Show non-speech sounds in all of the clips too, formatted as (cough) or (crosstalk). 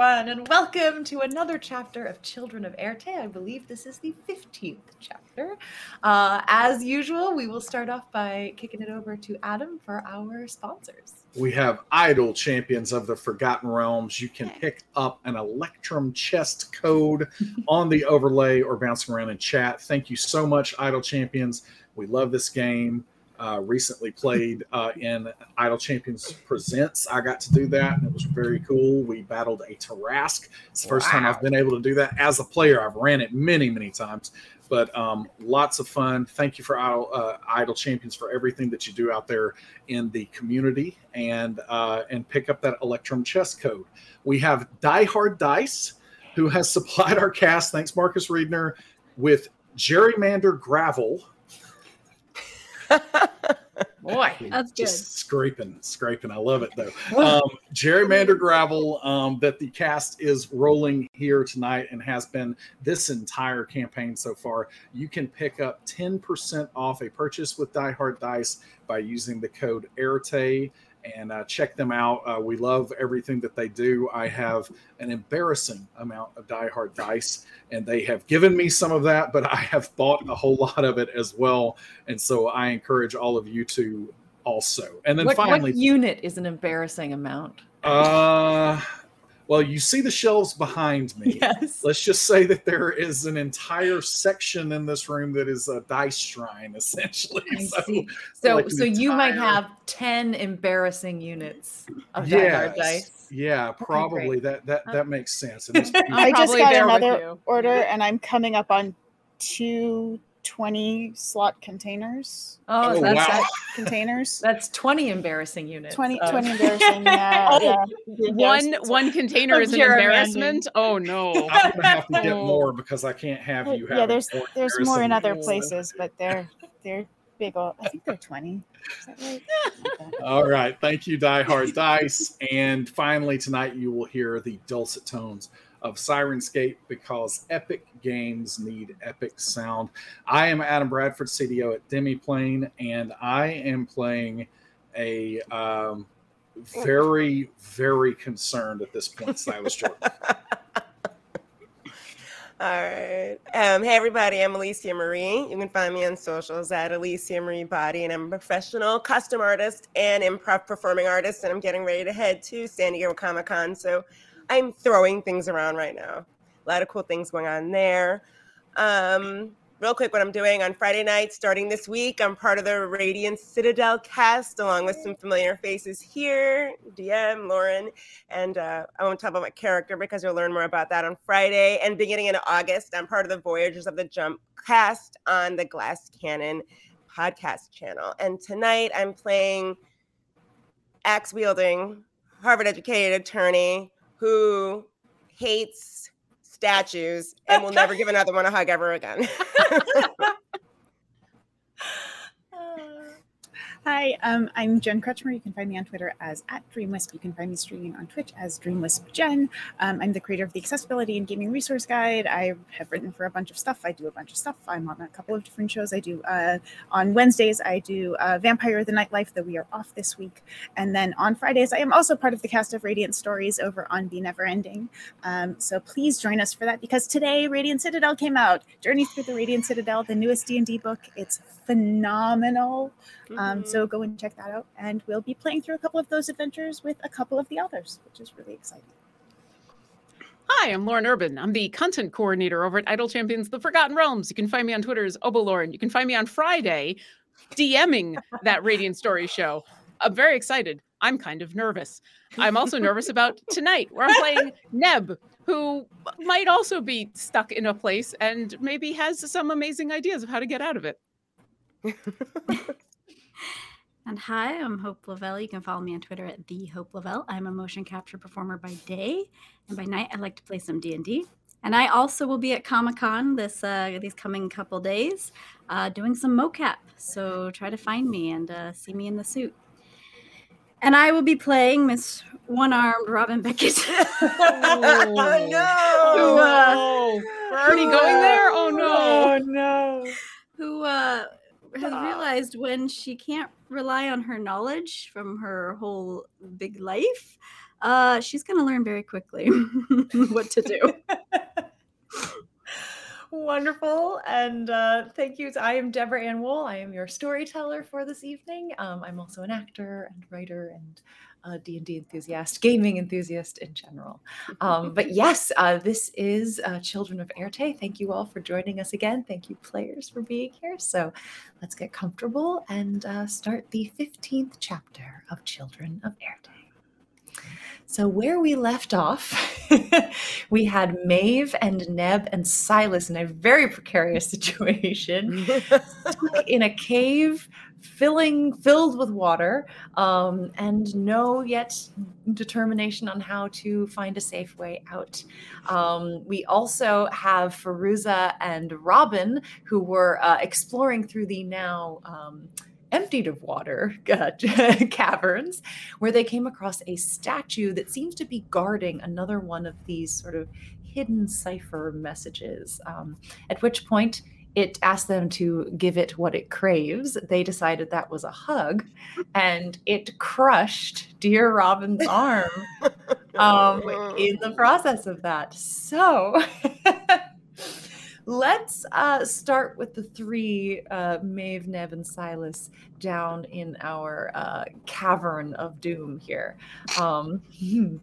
everyone, and welcome to another chapter of Children of Erte. I believe this is the 15th chapter. Uh, as usual, we will start off by kicking it over to Adam for our sponsors. We have Idle Champions of the Forgotten Realms. You can pick up an Electrum chest code (laughs) on the overlay or bouncing around in chat. Thank you so much, Idle Champions. We love this game. Uh, recently played uh, in Idle Champions Presents. I got to do that, and it was very cool. We battled a Tarrasque. It's the first time I've been able to do that as a player. I've ran it many, many times, but um, lots of fun. Thank you for Idle, uh, Idle Champions for everything that you do out there in the community, and uh, and pick up that Electrum chess code. We have Die Hard Dice, who has supplied our cast. Thanks, Marcus Reedner, with gerrymander gravel. (laughs) Boy, that's good. just scraping, scraping. I love it though. (laughs) Um, gerrymander gravel um, that the cast is rolling here tonight and has been this entire campaign so far. You can pick up 10% off a purchase with Die Hard Dice by using the code AIRTE and uh, check them out. Uh, we love everything that they do. I have an embarrassing amount of Die Hard dice, and they have given me some of that, but I have bought a whole lot of it as well. And so I encourage all of you to also. And then what, finally, what unit is an embarrassing amount? uh, well, you see the shelves behind me. Yes. Let's just say that there is an entire section in this room that is a dice shrine, essentially. I see. So, like an so you might have ten embarrassing units of Die Hard dice. Yeah, probably that that that makes sense. It (laughs) must be- I just got another order and I'm coming up on two 20 slot containers. Oh, Oh, that's wow. that- (laughs) Containers. that's twenty embarrassing units. 20, of- 20 embarrassing. (laughs) Yeah, Oh, yeah. One one container is an embarrassment. Oh no. I'm gonna have to get (laughs) more because I can't have you have yeah, there's more there's more in other places, but they're they're big. Old, I think they're 20. Is that right? All right. Thank you, Die Hard Dice. And finally, tonight you will hear the dulcet tones of Syrinscape because epic games need epic sound. I am Adam Bradford, CDO at Demiplane, and I am playing a um, very, very concerned at this point, Silas Jordan. (laughs) All right. Um, hey, everybody. I'm Alicia Marie. You can find me on socials at Alicia Marie Body, and I'm a professional custom artist and improv performing artist. And I'm getting ready to head to San Diego Comic Con. So I'm throwing things around right now. A lot of cool things going on there. Um, real quick, what I'm doing on Friday night, starting this week, I'm part of the Radiant Citadel cast, along with some familiar faces here DM, Lauren, and uh, I won't talk about my character because you'll learn more about that on Friday. And beginning in August, I'm part of the Voyagers of the Jump cast on the Glass Cannon podcast channel. And tonight I'm playing axe wielding, Harvard educated attorney who hates statues and will never give another one a hug ever again. (laughs) (laughs) Hi, um, I'm Jen Kretschmer. You can find me on Twitter as at DreamWisp. You can find me streaming on Twitch as DreamWisp Jen. Um, I'm the creator of the Accessibility and Gaming Resource Guide. I have written for a bunch of stuff. I do a bunch of stuff. I'm on a couple of different shows. I do uh, on Wednesdays. I do uh, Vampire: The Nightlife, though we are off this week. And then on Fridays, I am also part of the cast of Radiant Stories over on Be Never Ending. Um, so please join us for that because today Radiant Citadel came out. Journey through the Radiant Citadel, the newest D&D book. It's phenomenal. Um, so go and check that out. And we'll be playing through a couple of those adventures with a couple of the authors, which is really exciting. Hi, I'm Lauren Urban. I'm the content coordinator over at Idle Champions The Forgotten Realms. You can find me on Twitter as Obolauren. You can find me on Friday DMing that Radiant Story show. I'm very excited. I'm kind of nervous. I'm also nervous about tonight, where I'm playing (laughs) Neb, who might also be stuck in a place and maybe has some amazing ideas of how to get out of it. (laughs) And hi, I'm Hope Lavelle. You can follow me on Twitter at the Hope Lavelle. I'm a motion capture performer by day, and by night I like to play some D and D. And I also will be at Comic Con this uh, these coming couple days, uh, doing some mocap. So try to find me and uh, see me in the suit. And I will be playing Miss One Armed Robin Beckett. (laughs) oh no! Who, uh, Oh, already going there? Oh no. Oh (laughs) no. who uh, has realized when she can't rely on her knowledge from her whole big life, uh, she's going to learn very quickly (laughs) what to do. (laughs) Wonderful. And uh, thank you. I am Deborah Ann Woll. I am your storyteller for this evening. Um, I'm also an actor and writer and a D&D enthusiast, gaming enthusiast in general. Um, but (laughs) yes, uh, this is uh, Children of Erte. Thank you all for joining us again. Thank you, players, for being here. So let's get comfortable and uh, start the 15th chapter of Children of Erte. So, where we left off, (laughs) we had Maeve and Neb and Silas in a very precarious (laughs) situation, stuck in a cave filling filled with water, um, and no yet determination on how to find a safe way out. Um, we also have Feruza and Robin, who were uh, exploring through the now. Um, emptied of water (laughs) uh, (laughs) caverns where they came across a statue that seems to be guarding another one of these sort of hidden cipher messages. Um, at which point, it asked them to give it what it craves. They decided that was a hug, and it crushed dear Robin's arm (laughs) um, (laughs) in the process of that. So. (laughs) Let's uh, start with the three uh, Maeve, Neb, and Silas down in our uh, cavern of doom here. Um, hmm,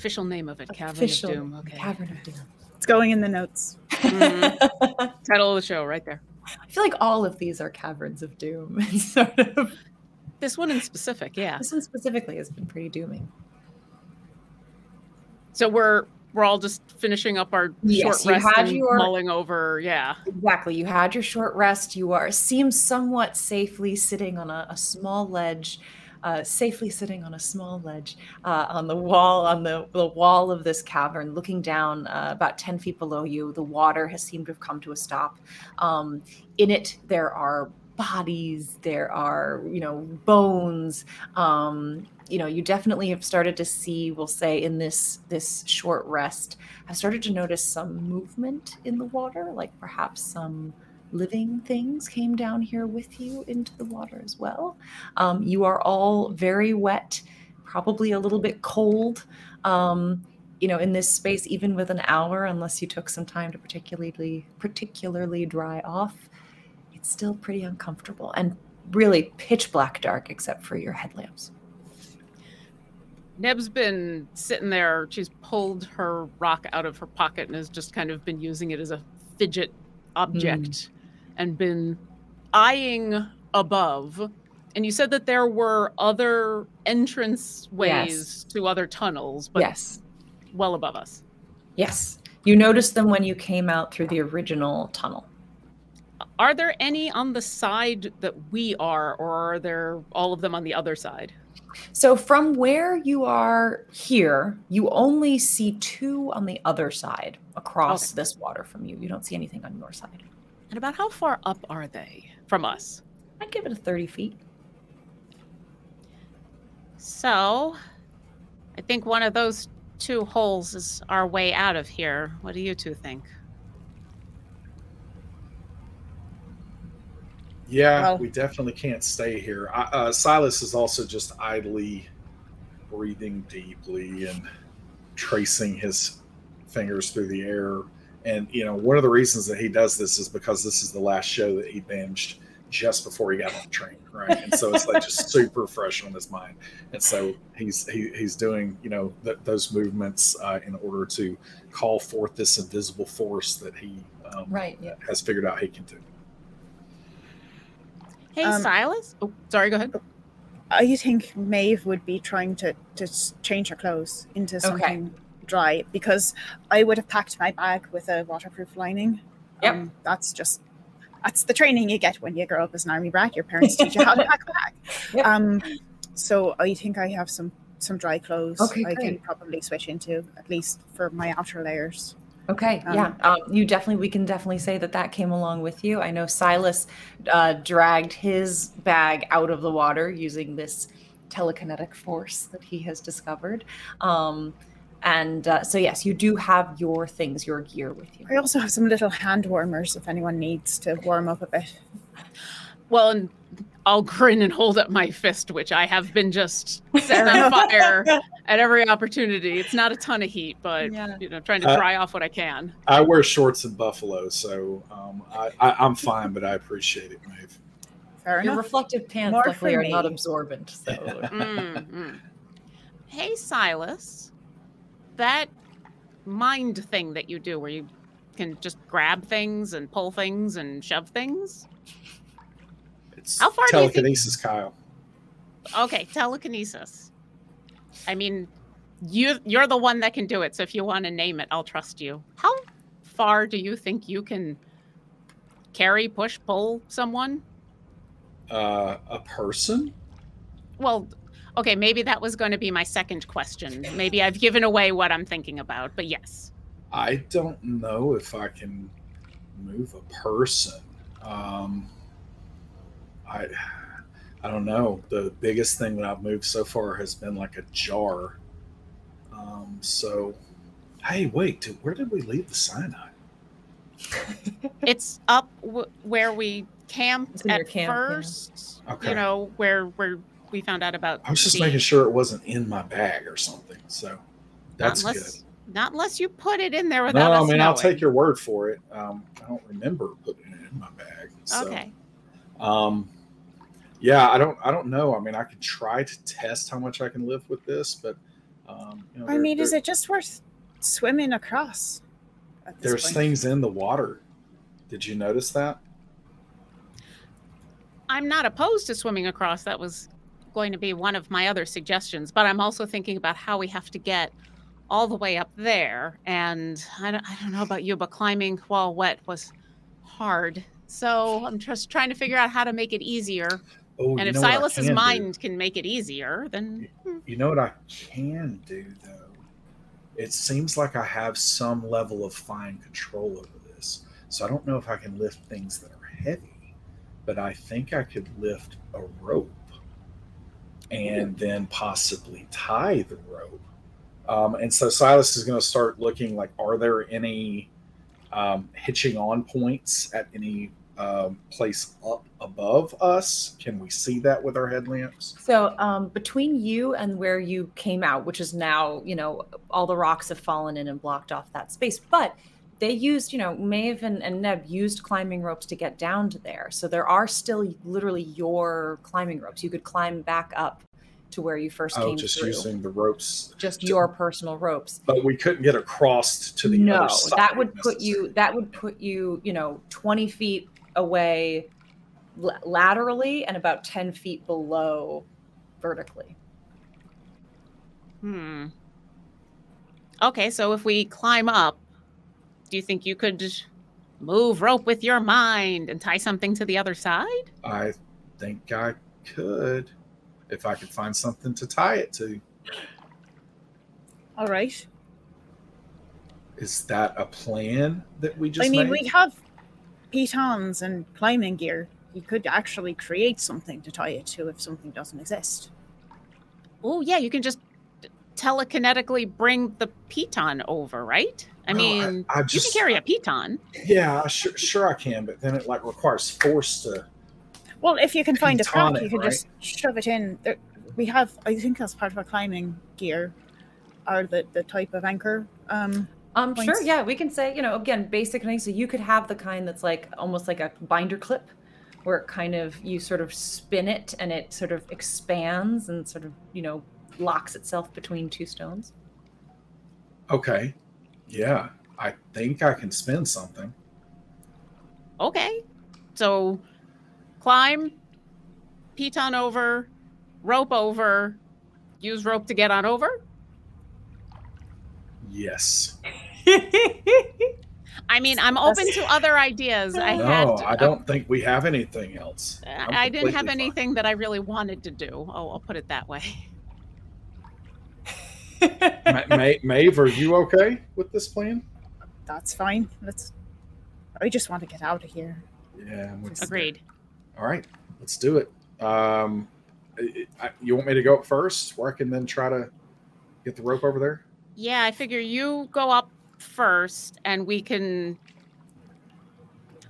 Official name of it, Cavern official of Doom. Okay. Cavern of Doom. It's going in the notes. Mhm. (laughs) Title of the show right there. I feel like all of these are caverns of doom. (laughs) Sort of This one in specific, yeah. this one specifically has been pretty dooming. So we're we're all just finishing up our Yes, short you rest had and your- mulling over. Yeah. Exactly. You had your short rest. You are seems somewhat safely sitting on a, a small ledge, uh, safely sitting on a small ledge uh, on the wall on the, the wall of this cavern, looking down uh, about ten feet below you. The water has seemed to have come to a stop. Um, in it, there are bodies. There are you know bones. Um, you know you definitely have started to see we'll say in this this short rest have started to notice some movement in the water like perhaps some living things came down here with you into the water as well. Um, you are all very wet probably a little bit cold. Um, you know in this space even with an hour unless you took some time to particularly particularly dry off it's still pretty uncomfortable and really pitch black dark except for your headlamps. Neb's been sitting there. She's pulled her rock out of her pocket and has just kind of been using it as a fidget object and been eyeing above. And you said that there were other entrance ways to other tunnels, but yes well above us. Yes. You noticed them when you came out through the original tunnel. Are there any on the side that we are, or are there all of them on the other side? So from where you are here, you only see two on the other side across this water from you. You don't see anything on your side. And about how far up are they from us? I'd give it a 30 feet. So, I think one of those two holes is our way out of here. What do you two think? Yeah, Well- we definitely can't stay here. I- Uh, Silas is also just idly breathing deeply and tracing his fingers through the air. And you know, one of the reasons that he does this is because this is the last show that he binged just before he got on the train, right? And so it's like just (laughs) super fresh on his mind. And so he's he, he's doing you know th- those movements uh, in order to call forth this invisible force that he um, Right. Yeah. has figured out he can do. Hey, Um, Silas. Oh, sorry. Go ahead. I think Maeve would be trying to, to change her clothes into something dry because I would have packed my bag with a waterproof lining. Yep. Um, that's just that's the training you get when you grow up as an army brat. Your parents teach you how to pack a bag. (laughs) Yep. Um, so I think I have some some dry clothes Okay, I can probably switch into at least for my outer layers. Okay, Um, yeah, um, you definitely. We can definitely say that that came along with you. I know Silas uh, dragged his bag out of the water using this telekinetic force that he has discovered, um, and uh, so yes, you do have your things, your gear with you. I also have some little hand warmers if anyone needs to warm up a bit. Well, and I'll grin and hold up my fist, which I have been just setting on (laughs) fire at every opportunity. It's not a ton of heat, but Yeah. you know, trying to Uh, dry off what I can. I wear shorts in Buffalo, so um, I, I, I'm fine, but I appreciate it, Maeve. Fair Your enough. reflective pants More luckily are not absorbent, so Mm, mm. Hey, Silas, that mind thing that you do where you can just grab things and pull things and shove things. It's How far do you think- telekinesis, Kyle. Okay, telekinesis. I mean, you you're the one that can do it. So if you want to name it, I'll trust you. How far do you think you can carry, push, pull someone? Uh, a person? Well, okay, maybe that was going to be my second question. Maybe I've given away what I'm thinking about, but yes. I don't know if I can move a person. Um, I I don't know. The biggest thing that I've moved so far has been like a jar. Um, so, hey, wait, did, where did we leave the cyanide? (laughs) It's up w- where we camped It's in your at camp, yeah. first. Okay. You know, where where we found out about I was just the- making sure it wasn't in my bag or something. So that's not good. unless, Not unless you put it in there without No, I us mean I'll take your word for it. Um, I don't remember putting it in my bag. So, Okay. Um, yeah, I don't. I don't know. I mean, I could try to test how much I can live with this, but um, you know, I mean, is it just worth swimming across? There's point? things in the water. Did you notice that? I'm not opposed to swimming across. That was going to be one of my other suggestions, but I'm also thinking about how we have to get all the way up there. And I don't, I don't know about you, but climbing while wet was hard. So I'm just trying to figure out how to make it easier. Oh, and if know what I Silas's can do? mind can make it easier, then You know what I can do though? It seems like I have some level of fine control over this. So I don't know if I can lift things that are heavy, but I think I could lift a rope and then possibly tie the rope. Um, and so Silas is going to start looking like, are there any um, hitching on points at any um, place up above us? Can we see that with our headlamps? So um, between you and where you came out, which is now, you know, all the rocks have fallen in and blocked off that space. But they used, you know, Maeve and, and Neb used climbing ropes to get down to there. So there are still literally your climbing ropes. You could climb back up to where you first Oh, came just through. using the ropes. just to- your personal ropes. But we couldn't get across to the no, other side. that would put you. That would put you, you know, twenty feet away la- laterally and about ten feet below vertically. hmm. Okay, so if we climb up, do you think you could move rope with your mind and tie something to the other side? I think I could if I could find something to tie it to. All right. Is that a plan that we just I mean, made? we have pitons and climbing gear. you could actually create something to tie it to if something doesn't exist. Oh yeah, you can just telekinetically bring the piton over, right? I Well, I- mean, I you just- can carry a piton. Yeah, sure, sure I can, but then it like requires force to. Well, if you can find a Piton crack, it, you can just shove it in. There, we have, I think, that's part of our climbing gear, are the the type of anchor. Um, Um, sure, yeah, we can say, you know, again, basic things. So you could have the kind that's like almost like a binder clip, where it kind of you sort of spin it and it sort of expands and sort of you know locks itself between two stones. Okay, yeah, I think I can spin something. Okay. So climb, piton over, rope over, use rope to get on over. Yes. (laughs) I mean, I'm open to other ideas. I no, had I don't think we have anything else. I'm I didn't have completely fine. anything that I really wanted to do. Oh, I'll put it that way. (laughs) Ma- Ma- Maeve, are you okay with this plan? that's fine. Let's. I just want to get out of here. Yeah. I'm. Agreed. All right, let's do it. Um, I- I- you want me to go up first, where I can then try to get the rope over there? Yeah, I figure you go up first and we can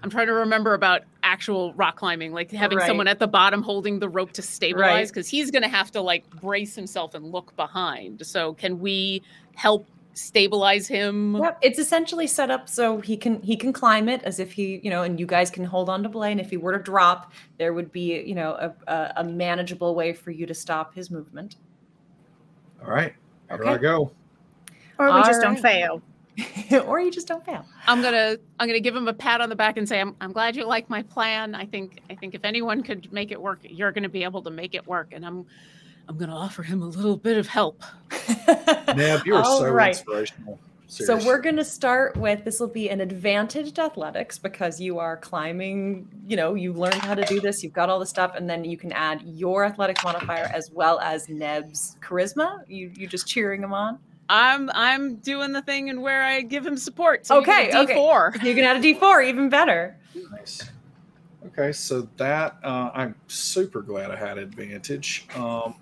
I'm trying to remember about actual rock climbing, like having Right. someone at the bottom holding the rope to stabilize Right. because he's going to have to like brace himself and look behind. So can we help stabilize him? Yep, it's essentially set up so he can he can climb it as if he you know, and you guys can hold on to Blaine. If he were to drop, there would be you know a, a, a manageable way for you to stop his movement. All right, where Okay. do I go? Or we just don't fail. (laughs) or you just don't fail. I'm gonna I'm gonna give him a pat on the back and say I'm I'm glad you like my plan. I think I think if anyone could make it work, you're gonna be able to make it work. And I'm I'm gonna offer him a little bit of help. (laughs) Neb, you are so right. inspirational. So we're going to start with this will be an advantaged athletics because you are climbing, you know, you learned how to do this, you've got all the stuff and then you can add your athletic modifier as well as Neb's charisma. You you just cheering him on. I'm I'm doing the thing and where I give him support. So you get Okay, a okay. D4. (laughs) You can add a d4 even better. Nice. Okay, so that uh, I'm super glad I had advantage um,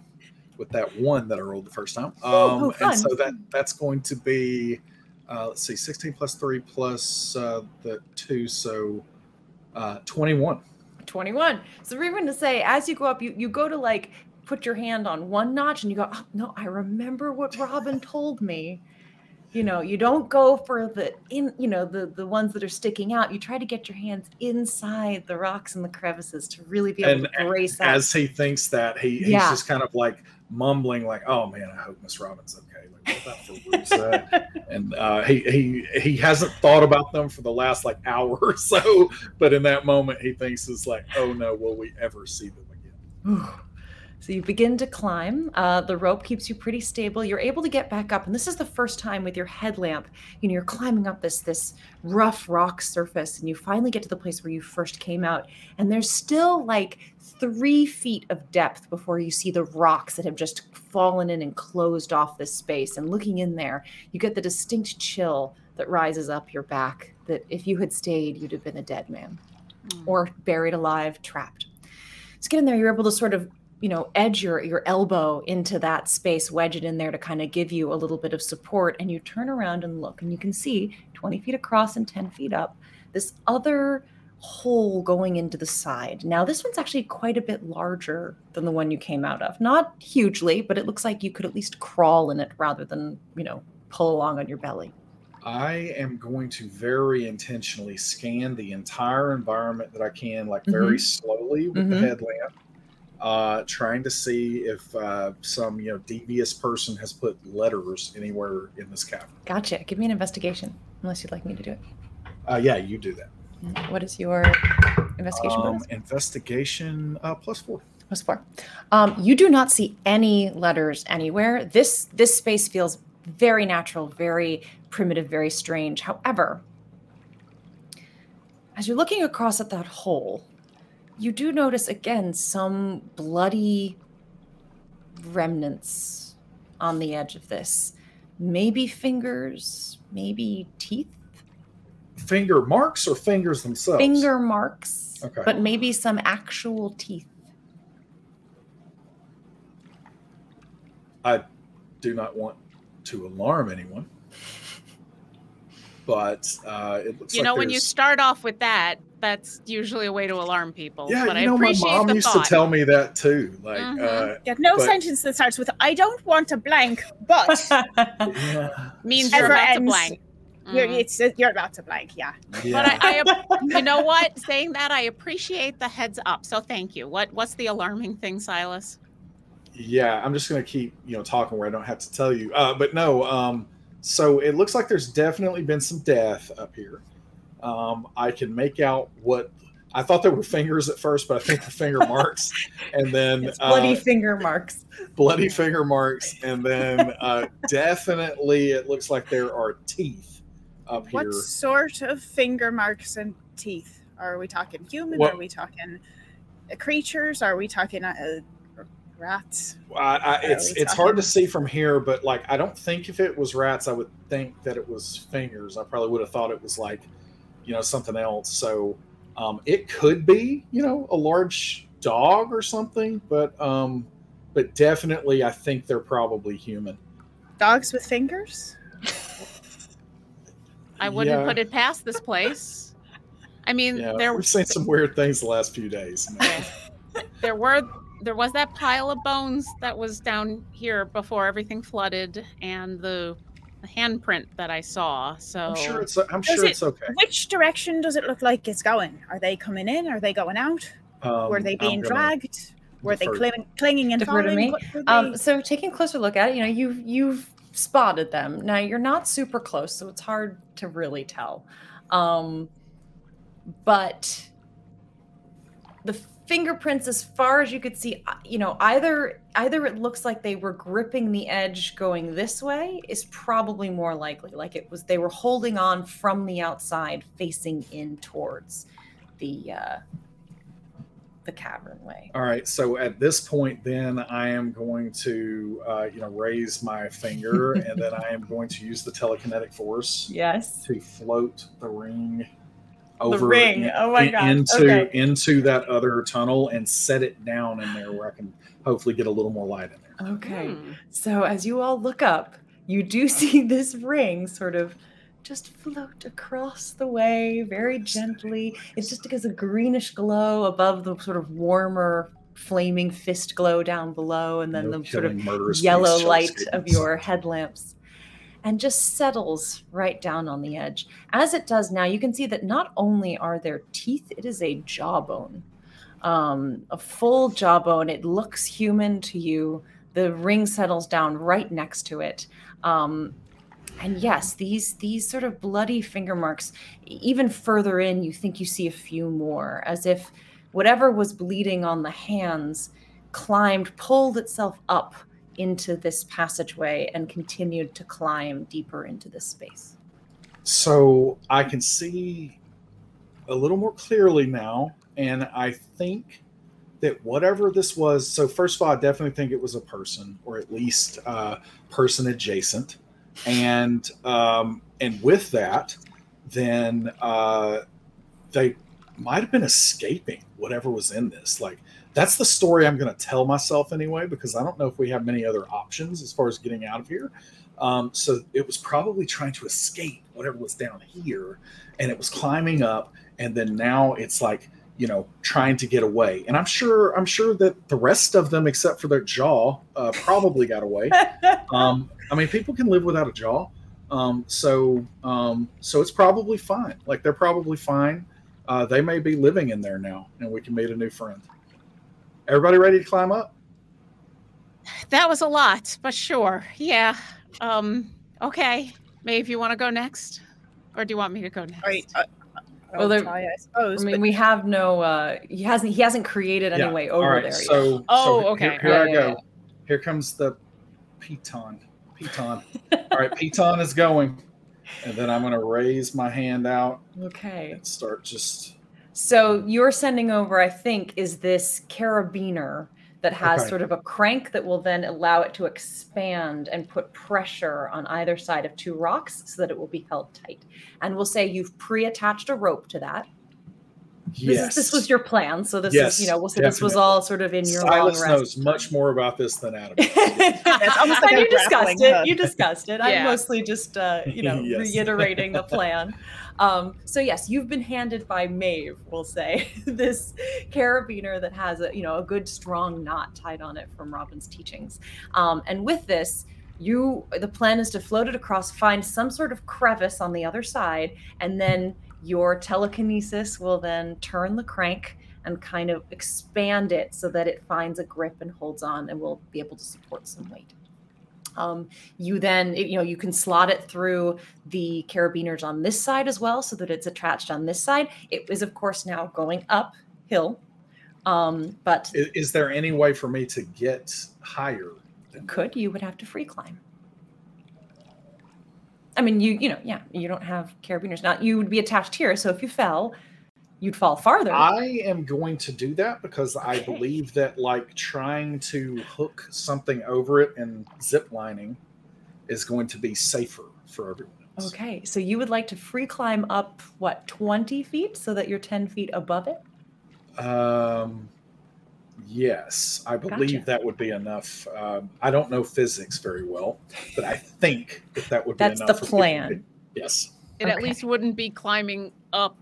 with that one that I rolled the first time. Um, oh, fun. and so that that's going to be uh, let's see, 16 plus three plus uh, the two, so uh, 21. 21. So we're going to say as you go up, you, you go to like put your hand on one notch and you go, oh, no, I remember what Robin told me. You know, you don't go for the in, you know, the the ones that are sticking out. You try to get your hands inside the rocks and the crevices to really be able And to brace that. As he thinks that, he, he's Yeah. just kind of like mumbling, like, "Oh man, I hope Miss Robin's okay." Like, what about (laughs) and uh, he he he hasn't thought about them for the last like hour or so, but in that moment, he thinks it's like, "Oh no, will we ever see them again?" So you begin to climb. Uh, the rope keeps you pretty stable. You're able to get back up, and this is the first time with your headlamp. You know, you're climbing up this this rough rock surface, and you finally get to the place where you first came out. And there's still like three feet of depth before you see the rocks that have just fallen in and closed off this space. And looking in there, you get the distinct chill that rises up your back. That if you had stayed, you'd have been a dead man or buried alive, trapped. So get in there, you're able to sort of, you know, edge your your elbow into that space, wedge it in there to kind of give you a little bit of support. And you turn around and look, and you can see 20 feet across and 10 feet up, this other hole going into the side. Now, this one's actually quite a bit larger than the one you came out of. Not hugely, but it looks like you could at least crawl in it rather than, you know, pull along on your belly. I am going to very intentionally scan the entire environment that I can, like very slowly with the Mhm. headlamp, uh, trying to see if uh, some you know devious person has put letters anywhere in this cavern. Gotcha. Give me an investigation, unless you'd like me to do it. Uh, yeah, you do that. What is your investigation Um, investigation uh, plus four. Plus four. Um, you do not see any letters anywhere. This this space feels very natural, very primitive, very strange. However, as you're looking across at that hole, you do notice again some bloody remnants on the edge of this. Maybe fingers, maybe teeth. finger marks or fingers themselves? Finger marks, Okay. but maybe some actual teeth. I do not want to alarm anyone. But uh, it looks like. You like know, when you start off with that, that's usually a way to alarm people. yeah, but you I know, my mom used thought. to tell me that too. Like, Mhm. Yeah, no But- sentence that starts with "I don't want a blank," but uh, (laughs) yeah, means you're Ever about to ends. blank. you're, Mhm. it's you're about to blank. Yeah. yeah. But I, I, (laughs) you know what? Saying that, I appreciate the heads up. So thank you. What, what's the alarming thing, Silas? Yeah, I'm just gonna keep you know talking where I don't have to tell you. Uh, but no, um, so it looks like there's definitely been some death up here. Um, I can make out what I thought there were fingers at first, but I think they're finger marks, (laughs) and then bloody uh, finger marks. bloody finger marks, and then uh, definitely it looks like there are teeth up here. What sort of finger marks and teeth are we talking? Human? What- Are we talking uh, creatures? Are we talking uh, rats? I, I, it's it's hard to see from here, but like I don't think if it was rats, I would think that it was fingers. I probably would have thought it was like, you know, something else. So um, it could be, you know, a large dog or something, but um, but definitely, I think they're probably human. Dogs with fingers? I wouldn't Yeah. put it past this place. I mean, Yeah, there we've seen some weird things the last few days. there were there was that pile of bones that was down here before everything flooded and the, the handprint that I saw. So I'm sure it's I'm Does sure it- it's okay. Which direction does it look like it's going? Are they coming in? Are they going out? Um, were they being gonna dragged? Were they defer- clinging, clinging and Defer to falling? me? Um, so taking a closer look at it, you know, you've you've spotted them. Now you're not super close, so it's hard to really tell. Um, but the fingerprints, as far as you could see, uh, you know, either either it looks like they were gripping the edge going this way is probably more likely. Like it was they were holding on from the outside, facing in towards the uh, the cavern way. All right. So at this point, then I am going to, uh, you know, raise my finger, (laughs) and then I am going to use the telekinetic force Yes. to float the ring over ring. in- Oh my God. into Okay. into that other tunnel and set it down in there where I can hopefully get a little more light in there. Okay. Hmm. So as you all look up, you do (laughs) see this ring sort of just float across the way very gently. It's just because a greenish glow above the sort of warmer flaming fist glow down below and then No the sort of killing yellow light of your headlamps and just settles right down on the edge. As it does now, you can see that not only are there teeth, it is a jawbone. Um, a full jawbone. It looks human to you. The ring settles down right next to it. Um, and yes, these these sort of bloody finger marks, even further in, you think you see a few more, as if whatever was bleeding on the hands climbed, pulled itself up into this passageway and continued to climb deeper into this space. So I can see a little more clearly now, and I think that whatever this was. So first of all, I definitely think it was a person, or at least uh, person adjacent, and um, and with that, then uh, they might have been escaping whatever was in this. Like that's the story I'm going to tell myself anyway, because I don't know if we have many other options as far as getting out of here. Um, so it was probably trying to escape whatever was down here, and it was climbing up, and then now it's like you know trying to get away. And I'm sure I'm sure that the rest of them, except for their jaw, uh, probably got away. (laughs) Um, I mean, people can live without a jaw, um, so um, so it's probably fine. Like they're probably fine. Uh, they may be living in there now, and we can meet a new friend. Everybody ready to climb up? That was a lot, but sure. Yeah. Um, okay. May if you want to go next. Or do you want me to go next? Right. Uh, Well, I'll there- try, I I mean, but we have no. Uh, he hasn't. He hasn't created any Yeah. way over right, there yet. So, Oh, so okay. Here, here Yeah, I yeah, go. yeah. Here comes the piton. Piton. (laughs) All right, piton is going, and then I'm going to raise my hand out Okay. and start just. So you're sending over, I think, is this carabiner that has Okay. sort of a crank that will then allow it to expand and put pressure on either side of two rocks so that it will be held tight. And we'll say you've pre-attached a rope to that. This, Yes. is, this was your plan. So this Yes, is, you know, we'll say this was all sort of in your Silas long rest knows much more about this than Adam. (laughs) It's almost like and you discussed it. hook. You discussed it. Yeah. I'm mostly just, uh, you know, (laughs) Yes. reiterating the plan. (laughs) Um, so yes, you've been handed by Maeve, we'll say, (laughs) this carabiner that has a, you know, a good strong knot tied on it from Robin's teachings. Um, and with this, you the plan is to float it across, find some sort of crevice on the other side, and then your telekinesis will then turn the crank and kind of expand it so that it finds a grip and holds on and will be able to support some weight. Um, you then, you know, you can slot it through the carabiners on this side as well, so that it's attached on this side. It is, of course, now going uphill, um, but is, is there any way for me to get higher? Than could you would have to free climb. I mean, you you know, yeah, you don't have carabiners. Not you would be attached here, so if you fell, you'd fall farther. I am going to do that because I believe that like trying to hook something over it and zip lining is going to be safer for everyone else. Okay, so you would like to free climb up what twenty feet, so that you're ten feet above it. Um, yes, I believe Gotcha. that would be enough. Um, I don't know physics very well, but I think that that would be That's enough. the for people to plan. Yes. It at least wouldn't be climbing up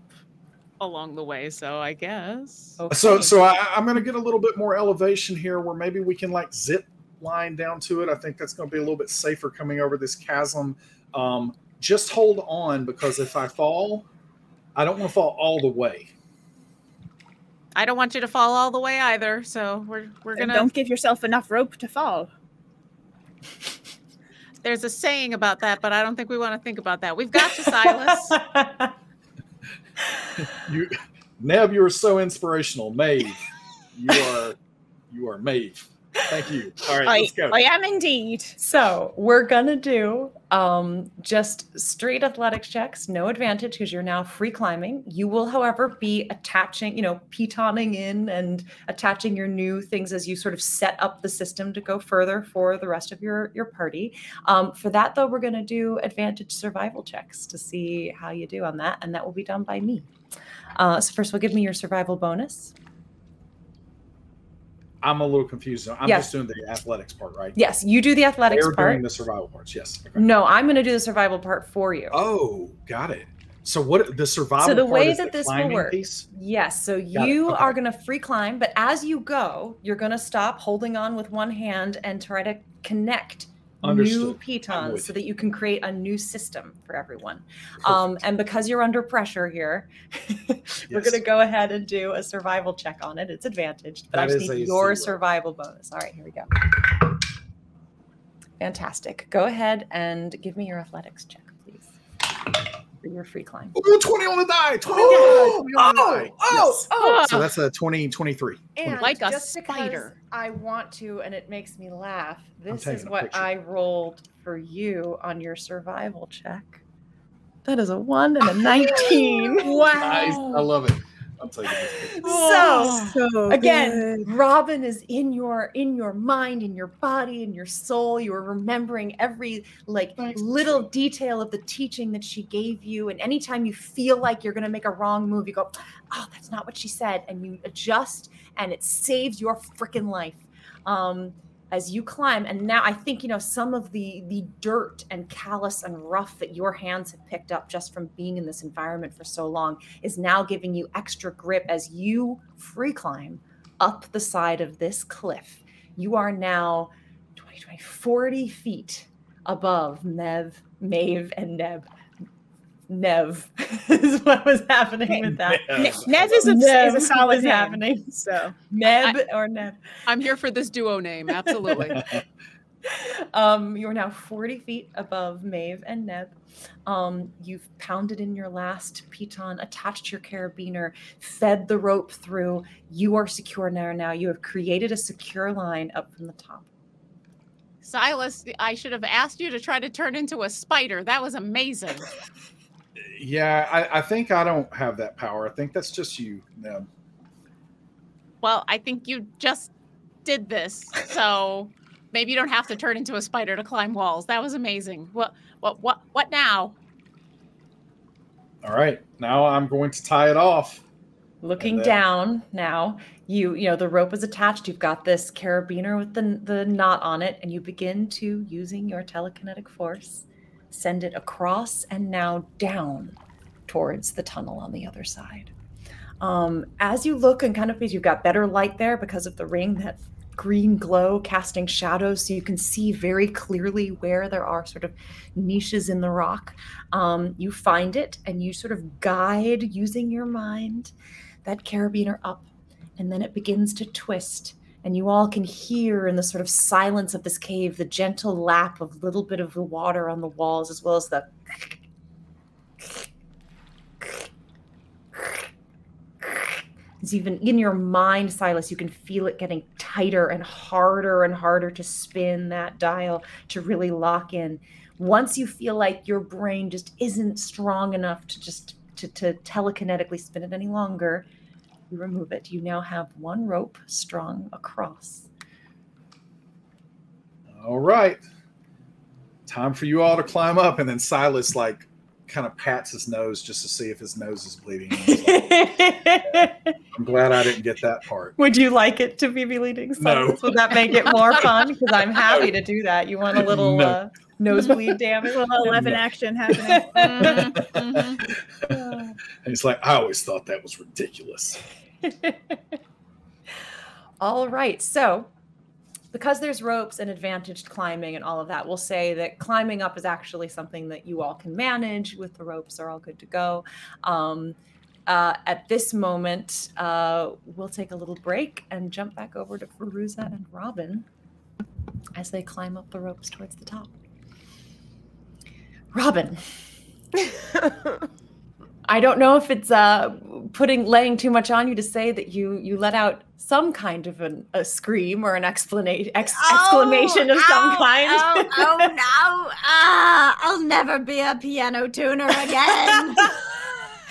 along the way, so I guess. So, Okay. so I, I'm going to get a little bit more elevation here, where maybe we can like zip line down to it. I think that's going to be a little bit safer coming over this chasm. Um, just hold on because if I fall, I don't want to fall all the way. I don't want you to fall all the way either, so we're we're gonna. Don't give yourself enough rope to fall. There's a saying about that, but I don't think we want to think about that. We've got to Silas. (laughs) (laughs) You, Neb, you are so inspirational. Maeve, you are, you are Maeve. Thank you. All right, I, let's go. I am indeed. So we're gonna do um, just straight athletics checks, no advantage because you're now free climbing. You will, however, be attaching, you know, pitoning in and attaching your new things as you sort of set up the system to go further for the rest of your your party. Um, for that, though, we're gonna do advantage survival checks to see how you do on that, and that will be done by me. Uh, so first, we'll give me your survival bonus. I'm a little confused. I'm Yes. just doing the athletics part, right? Yes, you do the athletics They're part. doing the survival parts. Yes. Okay. No, I'm going to do the survival part for you. Oh, got it. So what the survival So the way that the this will work- piece? Yes. So Got you okay. are going to free climb, but as you go, you're going to stop holding on with one hand and try to connect Understood. I'm pitons so that you can create a new system for everyone. Um, and because you're under pressure here, (laughs) we're Yes. going to go ahead and do a survival check on it. It's advantaged, but I just need your survival bonus. All right, here we go. Fantastic. Go ahead and give me your athletics check, please. For your free climb. Ooh, 20 on the die. 20 Oh, on the die. 20 on the oh, die. oh, oh Yes. Oh. Ah. oh. So that's a 20, 23. And Like a just spider. I want to, and it makes me laugh. This is what picture. I rolled for you on your survival check. That is a one and a 19. (laughs) Nice. I love it. I'm taking this picture. (laughs) So So again, good. Robin is in your in your mind, in your body, in your soul. You are remembering every like Thanks, little Michelle. detail of the teaching that she gave you. And anytime you feel like you're gonna make a wrong move, you go, "Oh, that's not what she said," and you adjust, and it saves your freaking life. Um, as you climb and now i think you know some of the the dirt and callous and rough that your hands have picked up just from being in this environment for so long is now giving you extra grip as you free climb up the side of this cliff. You are now 20 20 40 feet above mev mave and neb nev (laughs) is what was happening with that Ne- Nev is a, Nev is a solid is name, happening. So meb or nev I'm here for this duo name, absolutely. (laughs) um, you are now 40 feet above Maeve and Neb. Um, you've pounded in your last piton, attached your carabiner, fed the rope through. You are secure now. Now you have created a secure line up from the top. Silas, I should have asked you to try to turn into a spider. That was amazing. (laughs) Yeah, I, I think I don't have that power. I think that's just you. Neb. Well, I think you just did this, so maybe you don't have to turn into a spider to climb walls. That was amazing. What what what what now? All right, now I'm going to tie it off. Looking then- down now, you you know the rope is attached. You've got this carabiner with the the knot on it, and you begin to using your telekinetic force, send it across and now down towards the tunnel on the other side. Um, as you look and kind of you've got better light there because of the ring that green glow casting shadows so you can see very clearly where there are sort of niches in the rock um, you find it and you sort of guide using your mind that carabiner up and then it begins to twist and you all can hear in the sort of silence of this cave the gentle lap of little bit of the water on the walls as well as the it's even in your mind silas you can feel it getting tighter and harder and harder to spin that dial to really lock in. Once you feel like your brain just isn't strong enough to just to, to telekinetically spin it any longer you remove it you now have one rope strung across All right. Time for you all to climb up. And then Silas, like, kind of pats his nose just to see if his nose is bleeding. Like, (laughs) I'm glad I didn't get that part. would you like it to be bleeding No. Would that make it more (laughs) fun because i'm happy to do that you want a little No. uh, nosebleed damage A little eleven action (laughs) happening. Mhm, mhm. And he's like, I always thought that was ridiculous. (laughs) all right. So, because there's ropes and advantaged climbing and all of that, we'll say that climbing up is actually something that you all can manage with the ropes are all good to go. Um, uh, at this moment, uh, we'll take a little break and jump back over to Feruza and Robin as they climb up the ropes towards the top. Robin, I don't know if it's uh, putting laying too much on you to say that you you let out some kind of an, a scream or an explanation ex- exclamation of some Oh, kind. Oh, oh no! Ah, I'll never be a piano tuner again. (laughs)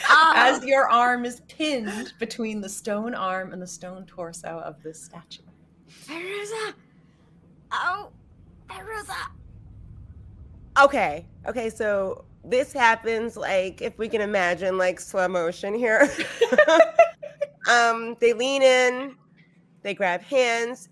Ah. As your arm is pinned between the stone arm and the stone torso of this statue. Feruza! Oh, Feruza! Okay. Okay. So this happens like if we can imagine like slow motion here. (laughs) um, they lean in, they grab hands,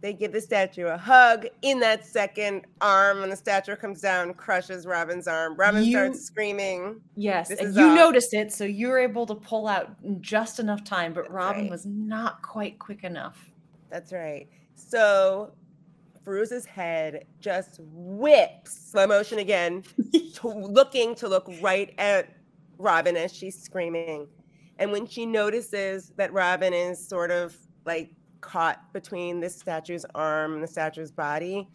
they give the statue a hug. In that second, arm and the statue comes down, crushes Robin's arm. Robin You- starts screaming. Yes, and you off. noticed it, so you were able to pull out just enough time, but That's Robin right. was not quite quick enough. That's right. So Feruza's head just whips, slow motion again, (laughs) to, looking to look right at Robin as she's screaming. And when she notices that Robin is sort of like caught between this statue's arm and the statue's body,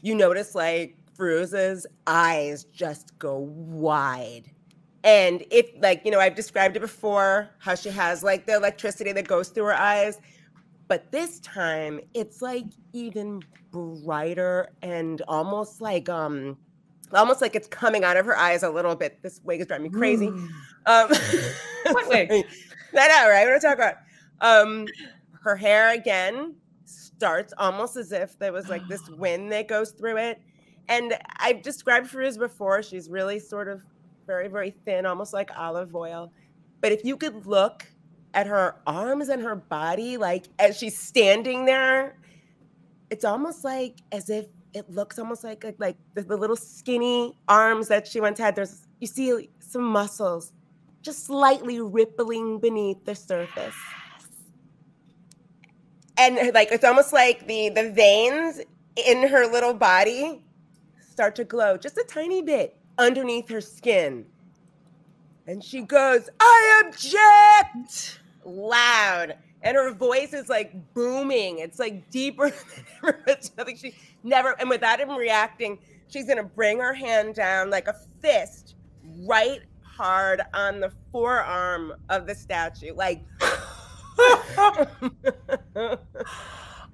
you notice like Feruza's eyes just go wide. And if, like, you know, I've described it before, how she has like the electricity that goes through her eyes. But this time it's like even brighter and almost like, um, almost like it's coming out of her eyes a little bit. This wig is driving me crazy. Ooh. Um, (laughs) What (laughs) wig? I know, right? What am I talking about? Um, her hair again starts almost as if there was like this (gasps) wind that goes through it. And I've described her as before. She's really sort of very, very thin, almost like olive oil. But if you could look at her arms and her body, like as she's standing there, it's almost like as if it looks almost like like, like the, the little skinny arms that she once had. There's you see some muscles just slightly rippling beneath the surface. And like it's almost like the the veins in her little body start to glow just a tiny bit underneath her skin. And she goes, I object loud. And her voice is like booming. It's like deeper (laughs) than ever. It's nothing she never, and without him reacting, she's gonna bring her hand down like a fist right hard on the forearm of the statue. Like, (laughs)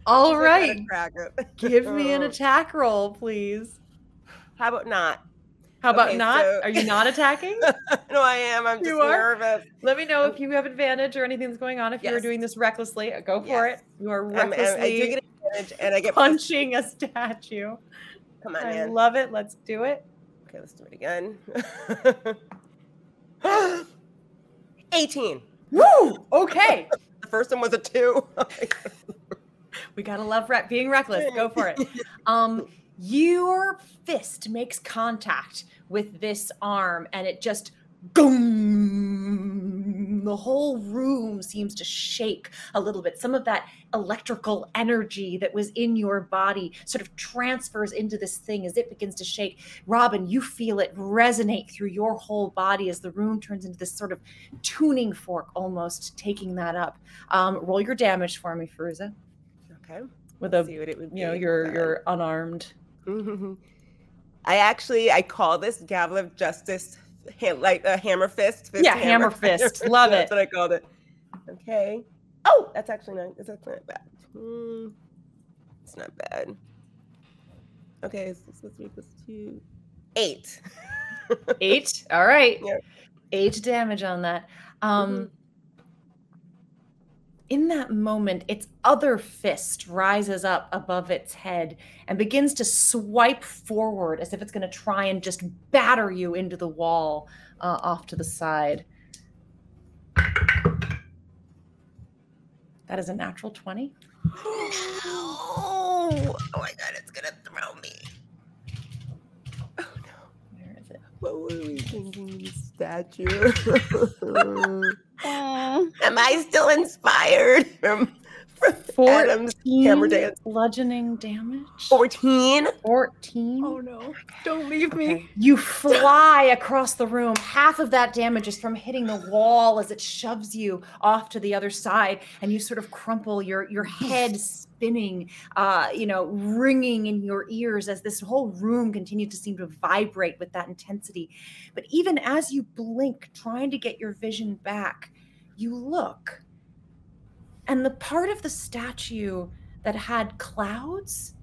All right, give me an (laughs) attack roll, please. How about not? How about Okay, not? so- Are you not attacking? (laughs) no, I am. I'm just You are? nervous. Let me know if you have advantage or anything that's going on. If you are doing this recklessly, go for Yes. it. You are I'm- I'm- recklessly I do get advantage, and I get punching a statue. Come on, I man. love it. Let's do it. Okay, let's do it again. (laughs) 18. Woo! Okay. (laughs) The first one was a two. we gotta love being reckless. Go for it. Um, your fist makes contact with this arm, and it just boom. The whole room seems to shake a little bit. Some of that electrical energy that was in your body sort of transfers into this thing as it begins to shake. Robin, you feel it resonate through your whole body as the room turns into this sort of tuning fork almost, taking that up. Um, roll your damage for me, Feruza, okay. with a See what it would you know be. you're you're unarmed. I actually I call this gavel of justice like a hammer fist. fist Yeah, hammer fist. Love (laughs) That's it. That's what I called it. Okay. Oh, that's actually not. That's actually not bad. Hmm, it's not bad. Okay, so this is equals two, eight. Eight. All right. (laughs) Yeah. Eight damage on that. Um in that moment, its other fist rises up above its head and begins to swipe forward as if it's going to try and just batter you into the wall uh, off to the side. That is a natural 20. Oh, oh my god, it's gonna throw me. Oh no. Where is it? What were we thinking? The statue. (laughs) Am I still inspired from, from Adam's hammer 14 dance? bludgeoning damage. 14? 14. no. Don't leave me. You fly across the room. Half of that damage is from hitting the wall as it shoves you off to the other side, and you sort of crumple. Your your head spinning, uh, you know, ringing in your ears as this whole room continues to seem to vibrate with that intensity. But even as you blink, trying to get your vision back, you look, and the part of the statue that had clouds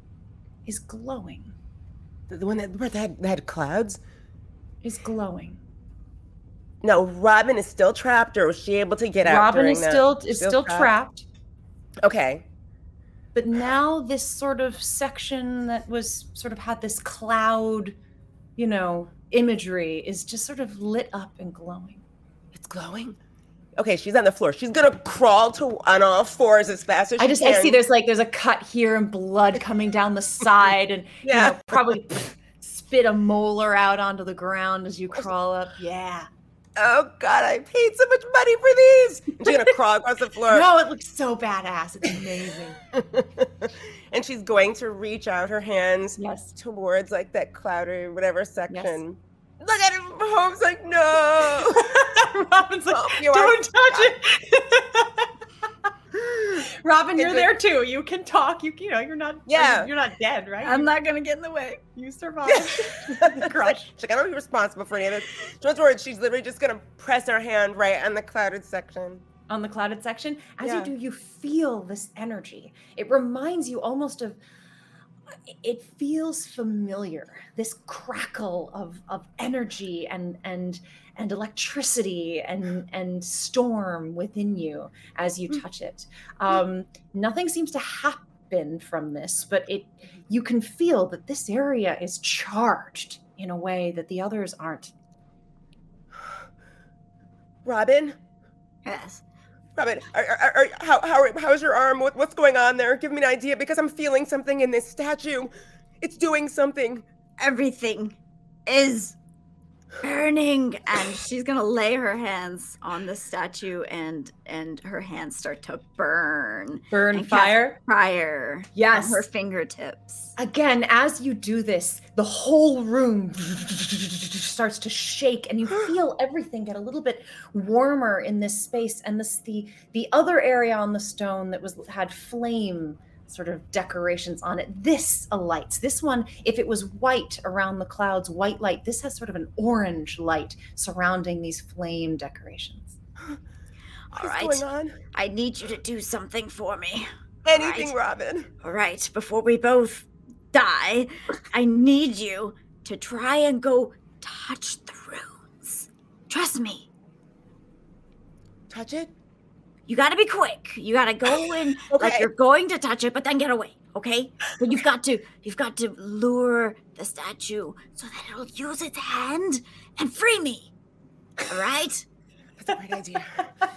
is glowing. The, the one that, that, had, that had clouds? Is glowing. No, Robin is still trapped, or was she able to get out? Robin is that? still is Still still trapped? trapped. Okay. but now this sort of section that was sort of had this cloud, you know, imagery is just sort of lit up and glowing. It's glowing. Okay, she's on the floor. She's gonna crawl to on all fours as fast as she can. I just can. I see there's like there's a cut here and blood coming down the side and you Yeah. know, probably pff, (laughs) spit a molar out onto the ground as you crawl up. Yeah. Oh God, I paid so much money for these. And she's gonna crawl across the floor. No, it looks so badass. It's amazing. (laughs) and she's going to reach out her hands Yes. towards like that cloudy whatever section. Look at him. Holmes like, no. (laughs) Robin's like, Oh, you don't touch it. (laughs) Robin, you're there too. You can talk. You you know you're not Yeah. you're not dead, right? I'm not gonna get in the way. you survived. (laughs) Crush. She's like, I don't be responsible for any of this. Don't worry, she's literally just gonna press her hand right on the clouded section. on the clouded section. As Yeah. you do, you feel this energy. It reminds you almost of it feels familiar. This crackle of, of energy and and and electricity and and storm within you as you touch it. Um, nothing seems to happen from this, but it you can feel that this area is charged in a way that the others aren't. Robin, Yes. Robin, are, are, are, how, how, how's your arm? What, what's going on there? Give me an idea because I'm feeling something in this statue. It's doing something. Everything is burning. And she's gonna lay her hands on the statue and and her hands start to burn. Burn fire. Fire. Yes. On her fingertips. Again, as you do this, the whole room starts to shake and you (gasps) feel everything get a little bit warmer in this space and this the the other area on the stone that was had flame sort of decorations on it this alights this one if it was white around the clouds white light this has sort of an orange light surrounding these flame decorations (gasps) All What's right. going on? I need you to do something for me. Anything, Right. Robin. All right, before we both die, I need you to try and go touch the runes. Trust me. Touch it. You gotta be quick. You gotta go in (laughs) like you're going to touch it, but then get away. Okay? But you've got to you've got to lure the statue so that it'll use its hand and free me. All right? That's a great idea.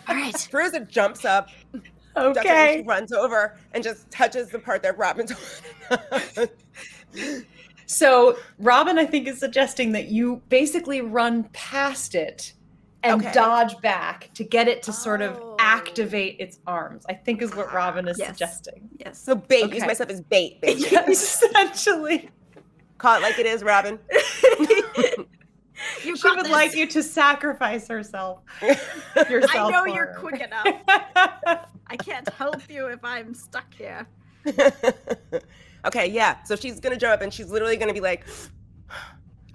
All right. Feruza jumps up, ducks it, and Okay. she runs over and just touches the part that Robin's. (laughs) So Robin, I think, is suggesting that you basically run past it and Okay. dodge back to get it to sort of Oh. activate its arms. I think is what Robin is Yes. suggesting. Yes. so bait. Use myself as bait. (laughs) Basically. Yes, essentially. Call it like it is, Robin. you (laughs) She would like you to sacrifice herself. (laughs) I know you're her. quick enough. I can't help you if I'm stuck here. okay, yeah. So she's gonna jump up and she's literally gonna be like,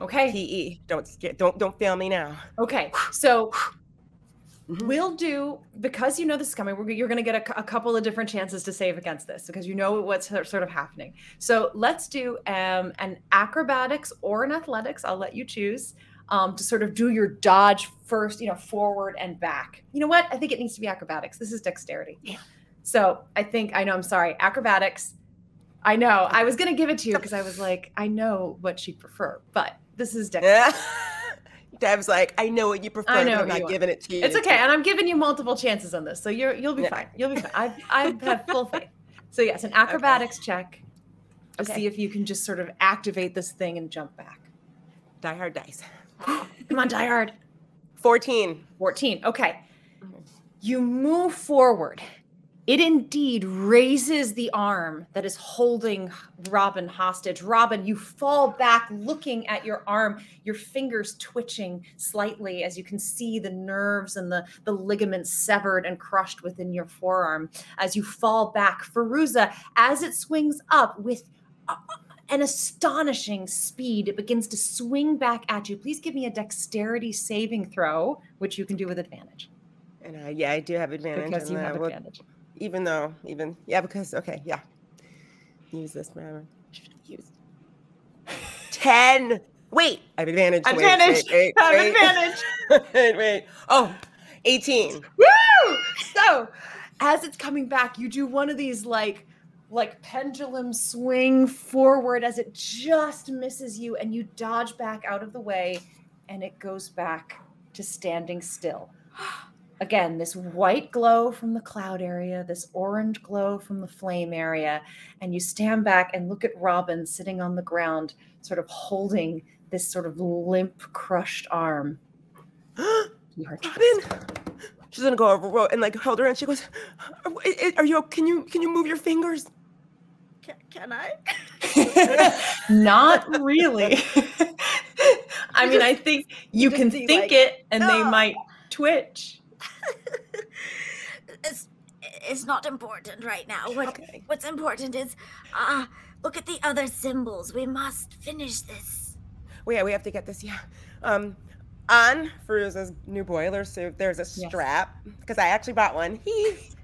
okay. "Pe, don't don't don't fail me now." Okay. So Mhm. we'll do because you know this is coming. We're, you're going to get a, a couple of different chances to save against this because you know what's sort sort of happening. So let's do um, an acrobatics or an athletics. I'll let you choose um, to sort of do your dodge first. You know, forward and back. You know what? I think it needs to be acrobatics. This is dexterity. Yeah. So I think I know. I'm sorry. Acrobatics. I know. I was going to give it to you because I was like, I know what she prefer, but this is (laughs) dexterity. Dev's like, "I know what you prefer. I but know I'm not giving it to you." It's okay, and I'm giving you multiple chances on this, so you're you'll be Yeah. fine. You'll be fine. I I have full faith. (laughs) So yes, an acrobatics check to Okay. see if you can just sort of activate this thing and jump back. Die hard dice. (gasps) Come on, die hard. Fourteen. 14. Okay. You move forward. It indeed raises the arm that is holding Robin hostage. Robin, you fall back looking at your arm, your fingers twitching slightly as you can see the nerves and the, the ligaments severed and crushed within your forearm. As you fall back, Feruza, as it swings up with an astonishing speed, it begins to swing back at you. Please give me a dexterity saving throw, which you can do with advantage And uh, yeah, I do have advantage. because you uh, have advantage. Even though even yeah because okay yeah use this have used 10 wait i have advantage Wait, Advantage. wait, wait, Have wait. advantage. (laughs) wait wait oh 18 Woo! So, as it's coming back, you do one of these like like pendulum swing forward as it just misses you and you dodge back out of the way and it goes back to standing still. (gasps) (gasps) Again, this white glow from the cloud area, this orange glow from the flame area, and you stand back and look at Robin sitting on the ground, sort of holding this sort of limp, crushed arm. (gasps) to her robin she's gonna go over and like hold her and she goes are, are you can you can you move your fingers Can, can I? (laughs) Not really. (laughs) I mean, I think you just can think like, it and they "Ah." might twitch. (laughs) it's it's not important right now. What okay what's important is ah look at the other symbols. We must finish this. well, yeah we have to get this yeah um on Feruza's new boiler suit, there's a strap because I actually bought one.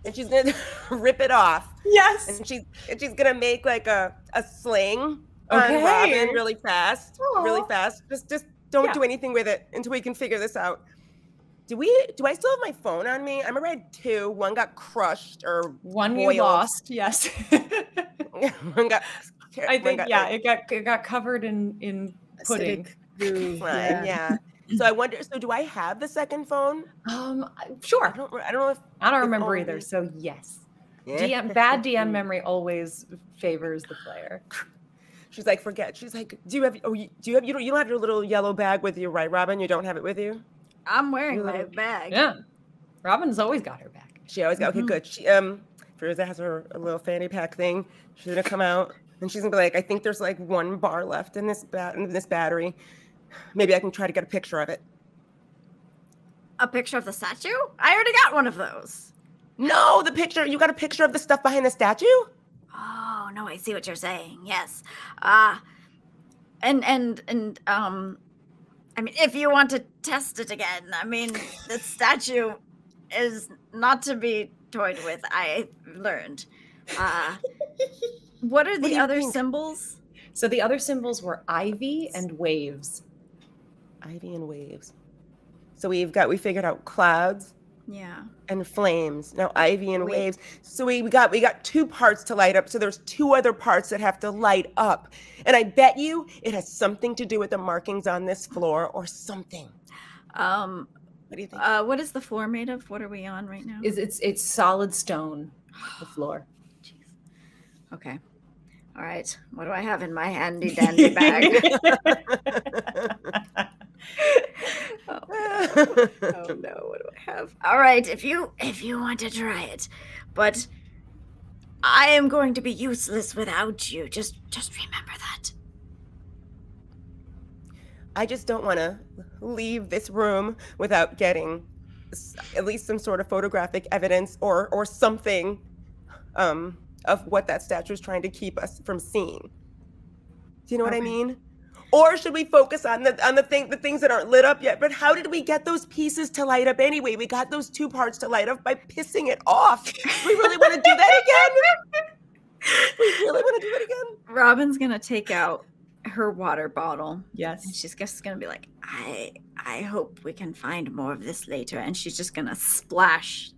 and she's gonna (laughs) rip it off. Yes. and she's and she's gonna make like a a sling Okay. on Robin really fast, really fast. Just just don't Yeah. do anything with it until we can figure this out. Do we? Do I still have my phone on me? I remember I had two. One got crushed, or One boiled. you lost. Yes. (laughs) (laughs) one got. I one think got, yeah, like, it got it got covered in in pudding. fine, yeah. (laughs) So I wonder. So do I have the second phone? Um, I sure. don't. I don't know if. I don't If remember either. So yes, Yeah. DM, bad DM memory always favors the player. She's like, forget. She's like, do you have? Oh, you, do you have? You don't. You don't have your little yellow bag with you, right, Robin? You don't have it with you. I'm wearing my bag. Yeah, Robin's always got her back. She always got okay, Mhm. good. She um Feruza has her a little fanny pack thing. She's gonna come out and she's gonna be like, I think there's like one bar left in this bat in this battery. Maybe I can try to get a picture of it. A picture of the statue? I already got one of those. No, the picture. You got a picture of the stuff behind the statue? Oh no, I see what you're saying. Yes. Uh and and and um I mean if you want to test it again, I mean the statue is not to be toyed with, I learned. Uh what are the you other think? symbols? So the other symbols were ivy and waves. Ivy and waves. So we've got we figured out clouds Yeah. and flames. Now ivy and Wait. waves. So we, we got we got two parts to light up. So there's two other parts that have to light up. And I bet you it has something to do with the markings on this floor or something. Um. What do you think? Uh. What is the floor made of? What are we on right now? Is it's it's solid stone, the floor. (gasps) Jeez. Okay. All right. What do I have in my handy (laughs) dandy bag? (laughs) (laughs) oh, oh no, what do I have? All right, if you if you want to try it, but I am going to be useless without you. Just just remember that. I just don't want to leave this room without getting at least some sort of photographic evidence or or something um, of what that statue is trying to keep us from seeing. Do you know what I mean? Or should we focus on the on the thing the things that aren't lit up yet? But how did we get those pieces to light up anyway? We got those two parts to light up by pissing it off. We really want to do that again? we really want to do that again? Robin's gonna take out her water bottle and Yes. she's just gonna be like, I I hope we can find more of this later, and she's just gonna splash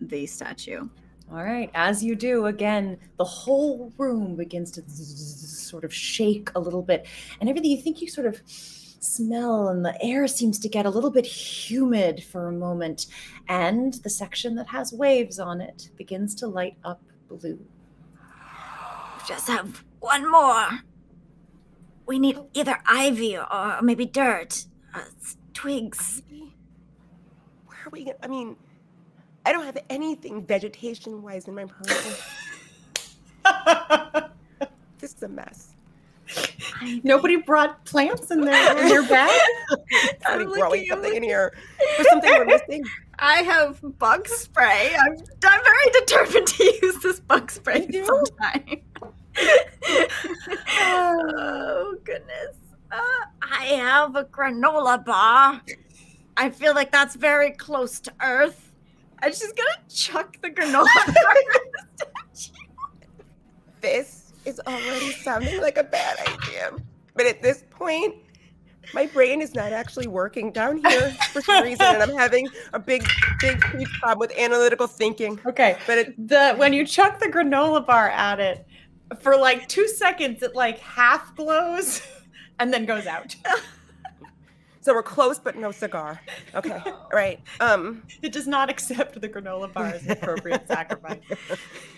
the statue. All right. As you do, again, the whole room begins to sort of shake a little bit, and everything you think you sort of smell, and the air seems to get a little bit humid for a moment, and the section that has waves on it begins to light up blue. Just have one more. We need either ivy or maybe dirt, uh, twigs. Ivy? Where are we going I mean, I don't have anything vegetation wise in my person. (laughs) this is a mess. Nobody brought plants in their in their bag. (laughs) I'm growing looking, I'm something in here. There's something we're missing. (laughs) I have bug spray. I'm, I'm very determined to use this bug spray You do? sometime. oh goodness! Uh, I have a granola bar. I feel like that's very close to Earth. And she's gonna chuck the granola (laughs) bar. at the. This is already sounding like a bad idea. But at this point, my brain is not actually working down here for some reason, and I'm having a big, big, huge problem with analytical thinking. Okay. But it, the when you chuck the granola bar at it for like two seconds it like half glows (laughs) and then goes out (laughs) so we're close, but no cigar. Okay, (laughs) right. Um, it does not accept the granola bar as an appropriate (laughs) sacrifice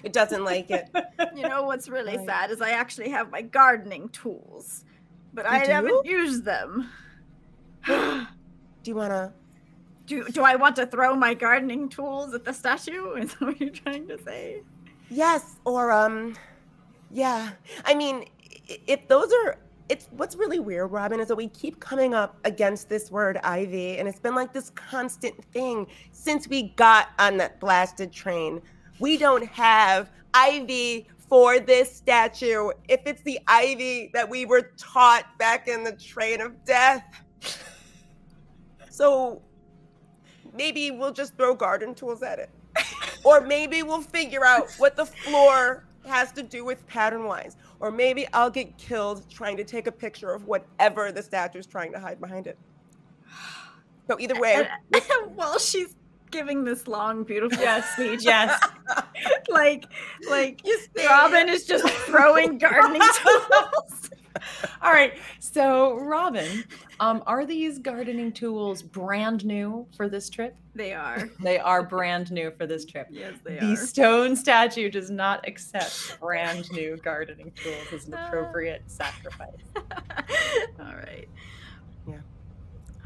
it doesn't like it. You know what's really Right. sad is I actually have my gardening tools, but You I do? haven't used them. Do you wanna? Do, do I want to throw my gardening tools at the statue? (laughs) Is that what you're trying to say? Yes, or um, yeah. I mean, i- if those are, it's what's really weird, Robin, is that we keep coming up against this word Ivy, and it's been like this constant thing since we got on that blasted train. We don't have Ivy for this statue. If it's the Ivy that we were taught back in the train of death. (laughs) So maybe we'll just throw garden tools at it. (laughs) or maybe we'll figure out what the floor has to do with pattern wise. Or maybe I'll get killed trying to take a picture of whatever the statue's trying to hide behind it. So either way, (laughs) while she's giving this long, beautiful yes speech, (laughs) yes like, like Robin is just throwing gardening (laughs) tools. (laughs) all right so robin um are these gardening tools brand new for this trip They are. (laughs) they are brand new for this trip Yes, they the are. The stone statue does not accept brand new gardening tools as an (laughs) appropriate sacrifice All right. Yeah.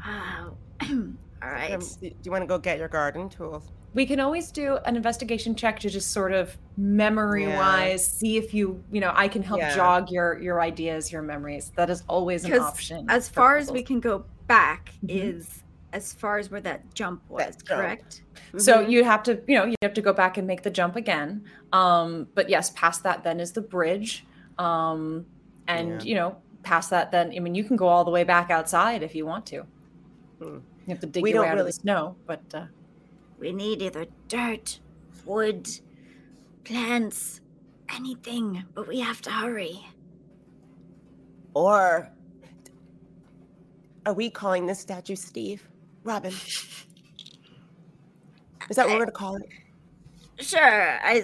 Wow. (clears throat) All right. um, do do you want to go get your garden tools? We can always do an investigation check to just sort of memory wise see if you you know i can help Yeah. jog your your ideas your memories that is always an 'Cause option as far as we can go back Mhm. is as far as where that jump was, That jump. correct? so Mhm. you have to you know you have to go back and make the jump again um but yes past that then is the bridge um and Yeah. you know past that then i mean you can go all the way back outside if you want to Hmm. you have to dig We your way don't out of really- the snow but uh, We need either dirt, wood, plants, anything, but we have to hurry. or are we calling this statue Steve? Robin. Is that what we're gonna call it? Sure, I,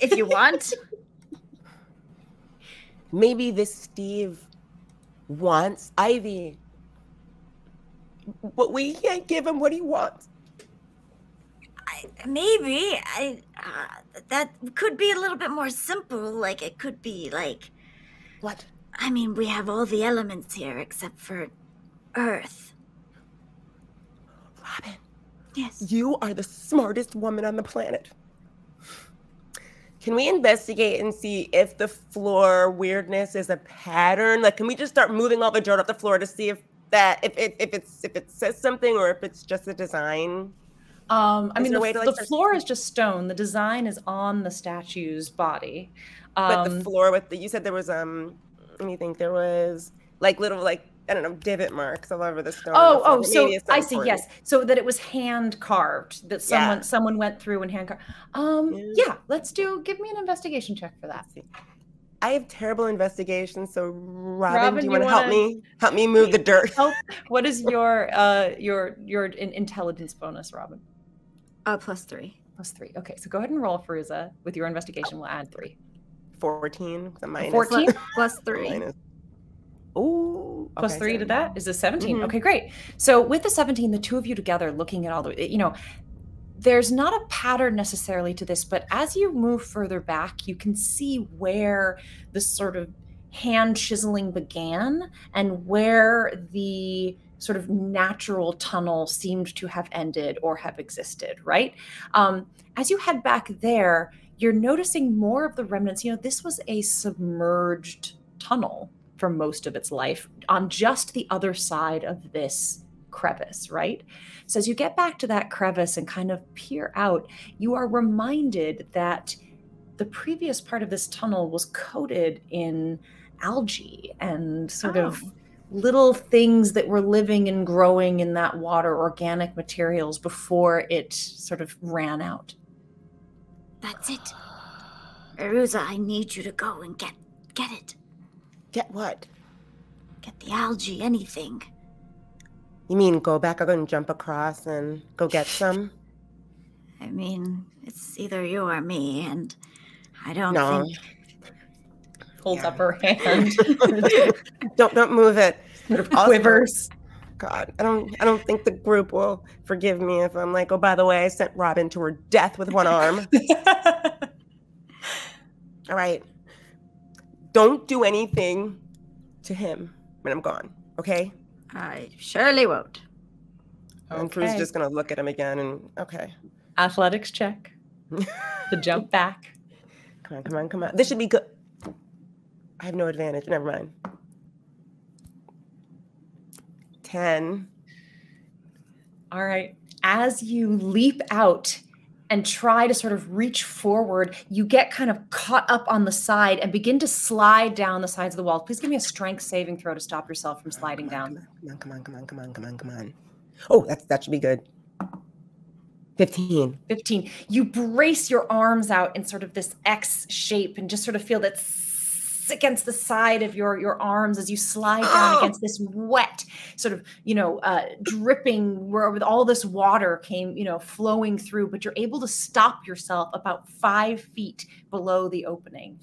if you want. (laughs) Maybe this Steve wants Ivy. But we can't give him what he wants. I, maybe I uh, that could be a little bit more simple. Like it could be like, What? I mean, we have all the elements here except for Earth. Robin, Yes. you are the smartest woman on the planet. Can we investigate and see if the floor weirdness is a pattern? Like, can we just start moving all the dirt off the floor to see if that if it if it's if it says something or if it's just a design? Um, I mean, the, way to, like, the floor is just stone. The design is on the statue's body. But Um, the floor with the you said there was um let me think there was like little like I don't know divot marks all over the stone. Oh, oh, so maybe it's not I see. Yes, so that it was hand carved. That Yeah. someone someone went through and hand carved. Um, Yeah. yeah. Let's do. Give me an investigation check for that. I have terrible investigation, so Robin, Robin, do you you want to help me? Help me move the dirt. Help. (laughs) What is your uh your your in- intelligence bonus, Robin? Uh, plus three. Plus three. Okay, so go ahead and roll, Feruza. With your investigation, we'll add three. 14. The minus. 14? Plus, plus three. Minus. Ooh. Plus okay, three so- to that is a 17. Mhm. Okay, great. So with the 17, the two of you together looking at all the, you know, there's not a pattern necessarily to this, but as you move further back, you can see where the sort of hand chiseling began and where the sort of natural tunnel seemed to have ended or have existed, right? Um, as you head back there, you're noticing more of the remnants. You know, this was a submerged tunnel for most of its life on just the other side of this crevice, right? So as you get back to that crevice and kind of peer out, you are reminded that the previous part of this tunnel was coated in algae and sort of little things that were living and growing in that water, organic materials before it sort of ran out. That's it. Feruza, I need you to go and get get it. Get what? Get the algae, anything. You mean go back up and jump across and go get (laughs) some? I mean, it's either you or me, and I don't No. think Holds Yeah. up her hand, (laughs) don't don't move it. sort of quivers. God, I don't I don't think the group will forgive me if I'm like, oh by the way, I sent Robin to her death with one arm. (laughs) All right. Don't do anything to him when I'm gone. Okay? I surely won't. And Crew's Okay. just gonna look at him again and okay. Athletics check to jump back. Come on, come on, come on. This should be good. I have no advantage. Never mind. 10. All right. As you leap out and try to sort of reach forward, you get kind of caught up on the side and begin to slide down the sides of the wall. Please give me a strength saving throw to stop yourself from sliding down. Come on, come on, come on, come on, come on, come on. Oh, that's that should be good. 15. 15. You brace your arms out in sort of this X shape and just sort of feel that against the side of your your arms as you slide down Oh! against this wet sort of you know uh dripping where with all this water came you know flowing through but you're able to stop yourself about five feet below the opening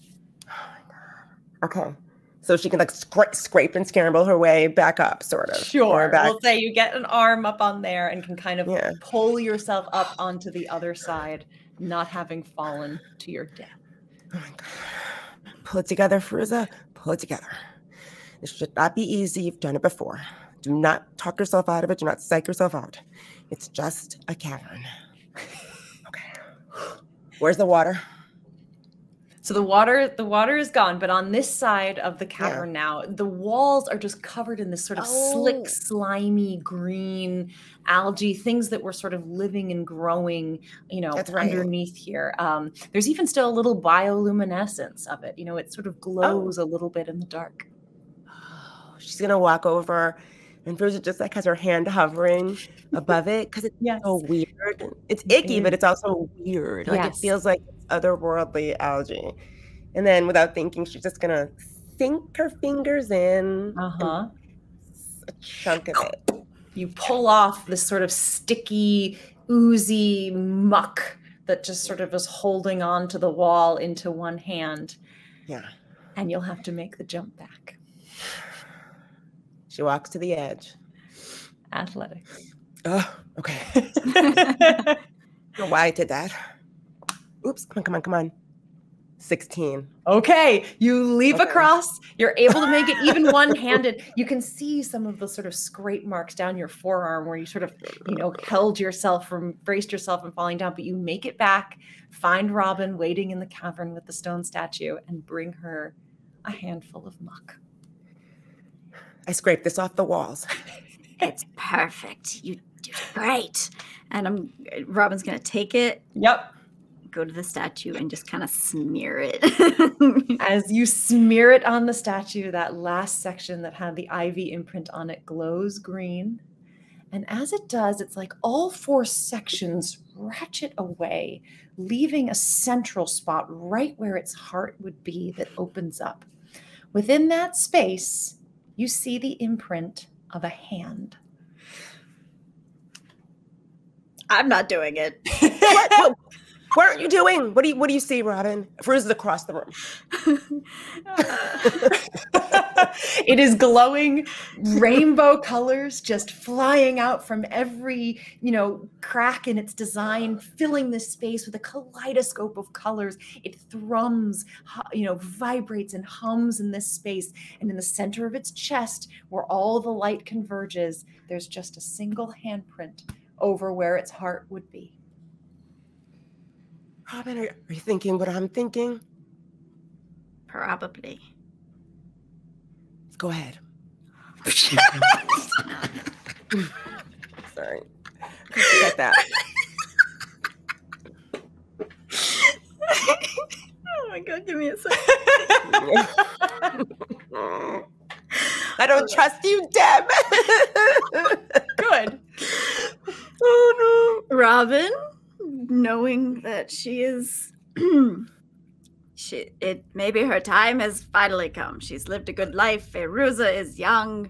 Okay. So she can like scra- scrape and scramble her way back up, sort of. Sure. we'll say you get an arm up on there and can kind of Yeah. pull yourself up onto the other side not having fallen to your death Oh my God. Pull it together, Fruza. Pull it together. This should not be easy. You've done it before. Do not talk yourself out of it. Do not psych yourself out. It's just a cavern. Okay. Where's the water? So the water, the water is gone, but on this side of the cavern now, the walls are just covered in this sort of Oh. slick, slimy green algae, things that were sort of living and growing, you know, right. underneath here. Um, there's even still a little bioluminescence of it. You know, it sort of glows a little bit in the dark. Oh, she's gonna walk over, and Fruza just like has her hand hovering (laughs) above it because it's Yes. so weird. It's It icky, but it's also weird. Like Yes. it feels like it's otherworldly algae. And then, without thinking, she's just gonna sink her fingers in. Uh huh. a chunk of it. You pull off this sort of sticky, oozy muck that just sort of is holding on to the wall into one hand, Yeah. and you'll have to make the jump back. She walks to the edge. Athletics. Oh, okay. I don't know why I did that. Oops. Come on, come on, come on. 16. Okay, you leap Okay. across. You're able to make it even (laughs) one-handed. You can see some of the sort of scrape marks down your forearm where you sort of, you know, held yourself from braced yourself from falling down, but you make it back, find Robin waiting in the cavern with the stone statue and bring her a handful of muck. I scraped this off the walls. (laughs) It's perfect. You did great. And I'm Robin's gonna take it, Yep. Go to the statue, and just kind of smear it. (laughs) As you smear it on the statue, that last section that had the ivy imprint on it glows green. And as it does, it's like all four sections ratchet away, leaving a central spot right where its heart would be that opens up. Within that space, you see the imprint of a hand. I'm not doing it. (laughs) what? what? What are you doing? What do you What do you see, Robin? Fruit is across the room. (laughs) it is glowing rainbow colors just flying out from every you know crack in its design filling this space with a kaleidoscope of colors it thrums you know vibrates and hums in this space and in the center of its chest where all the light converges there's just a single handprint over where its heart would be Robin, are, are you thinking what I'm thinking? Probably. Go ahead. (laughs) Sorry. Get that. oh my god, give me a second. (laughs) I don't trust you, Deb. (laughs) good oh no. Robin, knowing that she is (clears throat) she it maybe her time has finally come. She's lived a good life. Feruza is young.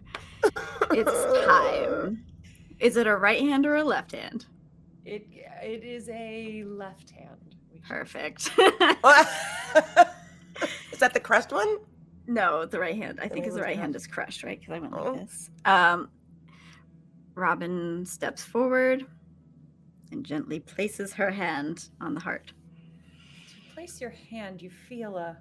It's time. (laughs) Is it a right hand or a left hand? it it is a left hand Perfect. (laughs) (laughs) is that the crushed one? no, the right hand. I think Oh, is the right hand is crushed, right? Because I went Oh. like this. Um Robin steps forward and gently places her hand on the heart. As you place your hand, you feel a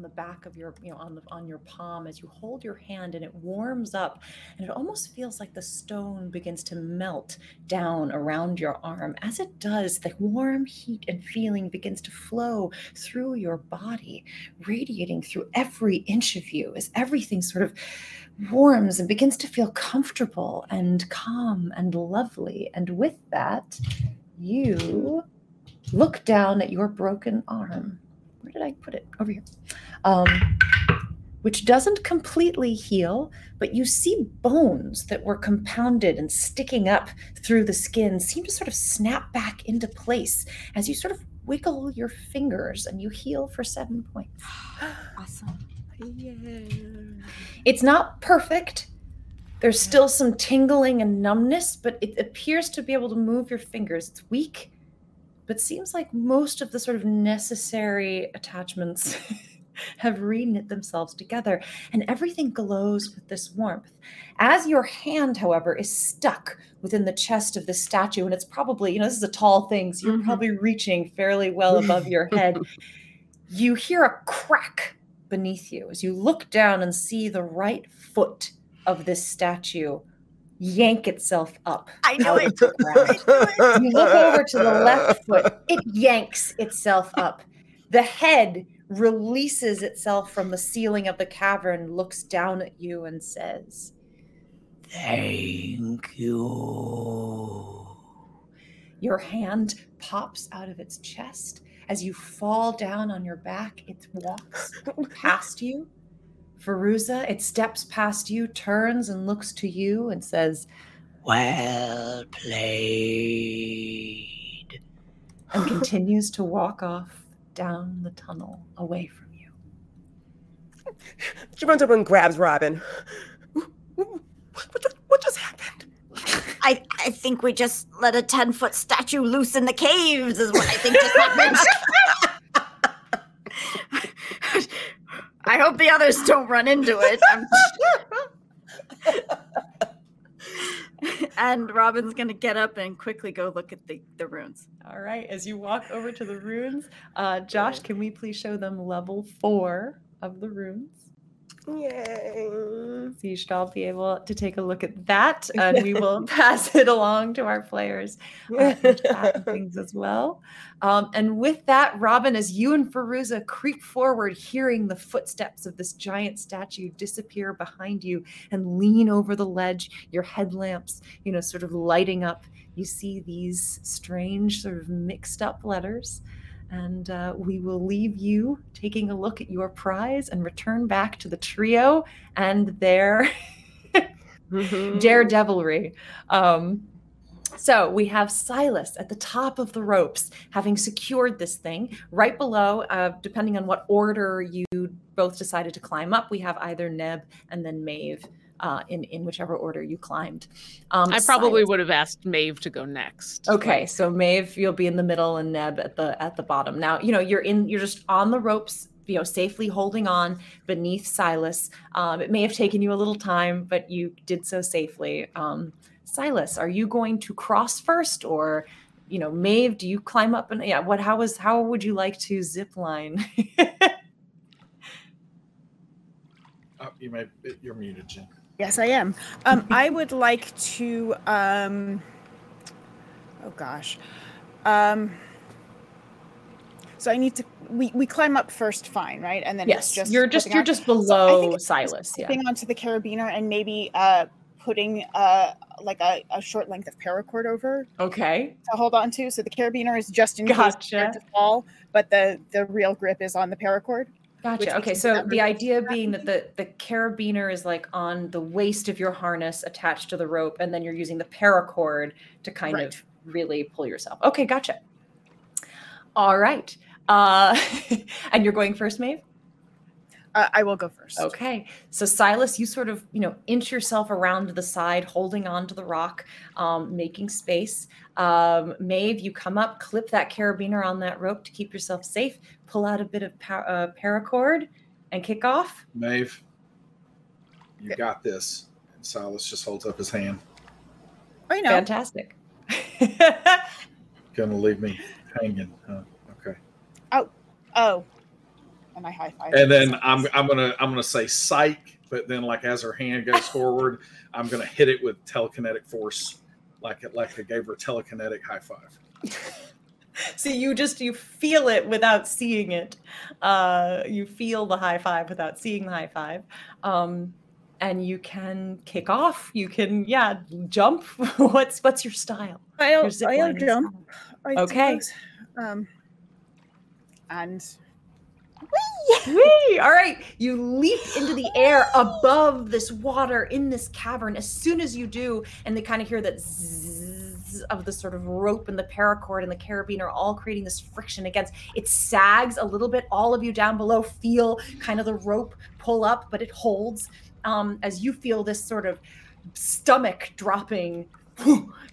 on the back of your, you know, on the on your palm as you hold your hand and it warms up and it almost feels like the stone begins to melt down around your arm. As it does, the warm heat and feeling begins to flow through your body, radiating through every inch of you as everything sort of warms and begins to feel comfortable and calm and lovely. And with that, you look down at your broken arm. Where did I put it? Over here. Um, which doesn't completely heal, but you see bones that were compounded and sticking up through the skin seem to sort of snap back into place as you sort of wiggle your fingers and you heal for seven points. (gasps) Awesome. It's not perfect. There's still some tingling and numbness, but it appears to be able to move your fingers. It's weak, but seems like most of the sort of necessary attachments (laughs) have re-knit themselves together, and everything glows with this warmth. As your hand, however, is stuck within the chest of this statue, and it's probably, you know, this is a tall thing, so you're Mhm. probably reaching fairly well above your head. (laughs) You hear a crack beneath you as you look down and see the right foot of this statue yank itself up. I know out it. of the ground. You look over to the left foot, it yanks itself up. The head releases itself from the ceiling of the cavern, looks down at you, and says, Thank you. Your hand pops out of its chest. As you fall down on your back, it walks past you. Feruza, it steps past you, turns and looks to you and says, Well played. And (laughs) continues to walk off down the tunnel away from you. She runs over and grabs Robin. What, what, what just happened? I, I think we just let a 10 foot statue loose in the caves, is what I think just happened. (laughs) I hope the others don't run into it. And Robin's gonna get up and quickly go look at the, the runes. All right. As you walk over to the runes, uh, Josh, can we please show them level four of the runes? Yay. So you should all be able to take a look at that, and we will (laughs) pass it along to our players uh, (laughs) in chat and things as well. Um, and with that, Robin, as you and Feruza creep forward, hearing the footsteps of this giant statue disappear behind you and lean over the ledge, your headlamps, you know, sort of lighting up, you see these strange, sort of mixed up letters. And uh, we will leave you taking a look at your prize and return back to the trio and their (laughs) daredevilry. Um, so we have Silas at the top of the ropes, having secured this thing. Right below, uh, depending on what order you both decided to climb up, we have either Neb and then Maeve. Uh, in in whichever order you climbed, um, I probably Silas- would have asked Maeve to go next. Okay, so Maeve, you'll be in the middle, and Neb at the at the bottom. Now, you know you're in. You're just on the ropes, you know, safely holding on beneath Silas. Um, it may have taken you a little time, but you did so safely. Um, Silas, are you going to cross first, or you know, Maeve, do you climb up and yeah? What? How was? How would you like to zip line? (laughs) Oh, you may you're muted, Jen. Yes, I am. Um, (laughs) I would like to. Um, oh gosh. Um, so I need to. We, we climb up first, fine, right? And then yes, it's just you're just you're on- just So below think Silas. Yeah. Flipping onto the carabiner and maybe uh, putting uh, like a, a short length of paracord over Okay. to hold on to. So the carabiner is just in case Gotcha. to fall, but the the real grip is on the paracord. Gotcha. Okay, so the idea being that the the carabiner is like on the waist of your harness attached to the rope, and then you're using the paracord to kind Right. of really pull yourself. Okay, gotcha. All right. Uh, (laughs) and you're going first, Maeve? Uh, I will go first. Okay. So Silas, you sort of, you know, inch yourself around to the side, holding on to the rock, um, making space. Um, Maeve, you come up, clip that carabiner on that rope to keep yourself safe, pull out a bit of pa- uh, paracord, and kick off. Maeve, you got this. And Silas just holds up his hand. I know. Fantastic. (laughs) Gonna leave me hanging. Huh? Okay. Oh, oh, and I high five. And then I'm I'm gonna I'm gonna say psych, but then like as her hand goes forward, I'm gonna hit it with telekinetic force, like it like I gave her telekinetic high five. (laughs) so you just you feel it without seeing it. Uh, you feel the high five without seeing the high five. Um, and you can kick off. You can yeah jump. (laughs) what's what's your style? I'll, Your I'll jump. I Okay. suppose. Um, and (laughs) Whee! All right, you leap into the air above this water in this cavern. As soon as you do, and they kind of hear that zzz of the sort of rope and the paracord and the carabiner all creating this friction against it sags a little bit. All of you down below feel kind of the rope pull up, but it holds um, as you feel this sort of stomach dropping,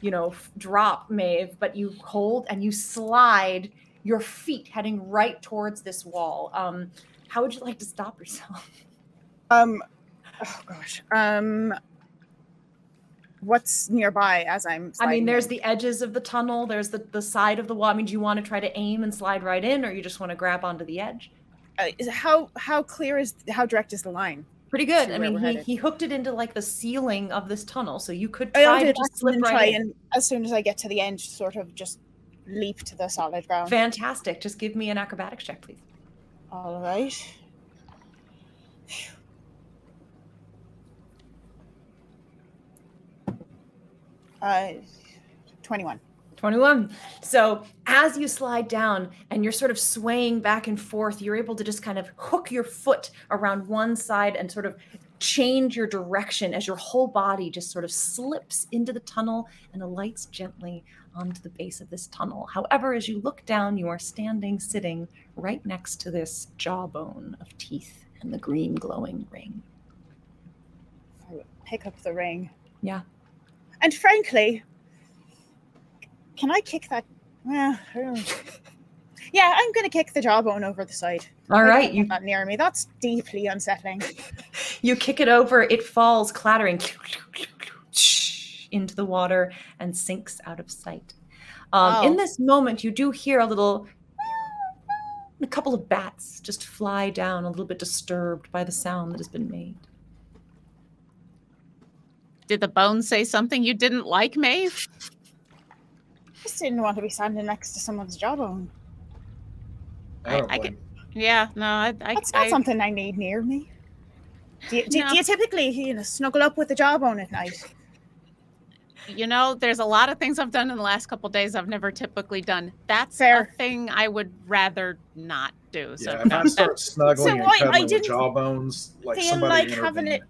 you know, drop, Maeve, but you hold and you slide your feet heading right towards this wall. Um, how would you like to stop yourself? (laughs) um, oh gosh. Um, what's nearby as I'm? I mean, there's in? the edges of the tunnel. There's the the side of the wall. I mean, do you want to try to aim and slide right in, or you just want to grab onto the edge? Uh, is how how clear is how direct is the line? Pretty good. I mean, he, he hooked it into like the ceiling of this tunnel, so you could try to just slip right try in. and as soon as I get to the end, sort of just leap to the solid ground. Fantastic. Just give me an acrobatics check, please. All right. Uh, twenty-one. 21. So as you slide down and you're sort of swaying back and forth, you're able to just kind of hook your foot around one side and sort of change your direction as your whole body just sort of slips into the tunnel and alights gently onto the base of this tunnel. However, as you look down, you are standing, sitting right next to this jawbone of teeth and the green glowing ring. Pick up the ring. Yeah. And frankly, can I kick that? Well, I don't- yeah, I'm going to kick the jawbone over the side. All I don't right, you that near me. That's deeply unsettling. (laughs) you kick it over. It falls clattering (sniffs) into the water and sinks out of sight. Um, In Oh. this moment, you do hear a little. A couple of bats just fly down, a little bit disturbed by the sound that has been made. Did the bone say something you didn't like, Maeve? Just didn't want to be standing next to someone's jawbone. I don't I blame Yeah, no, I, I, That's not I something I need near me. Do you, do, No. do you typically you know, snuggle up with the jawbone at night? you know, there's a lot of things I've done in the last couple days I've never typically done. That's Fair. a thing I would rather not do. So yeah, if no, I that- start snuggling So and I- I with didn't jawbones, like feel somebody like having it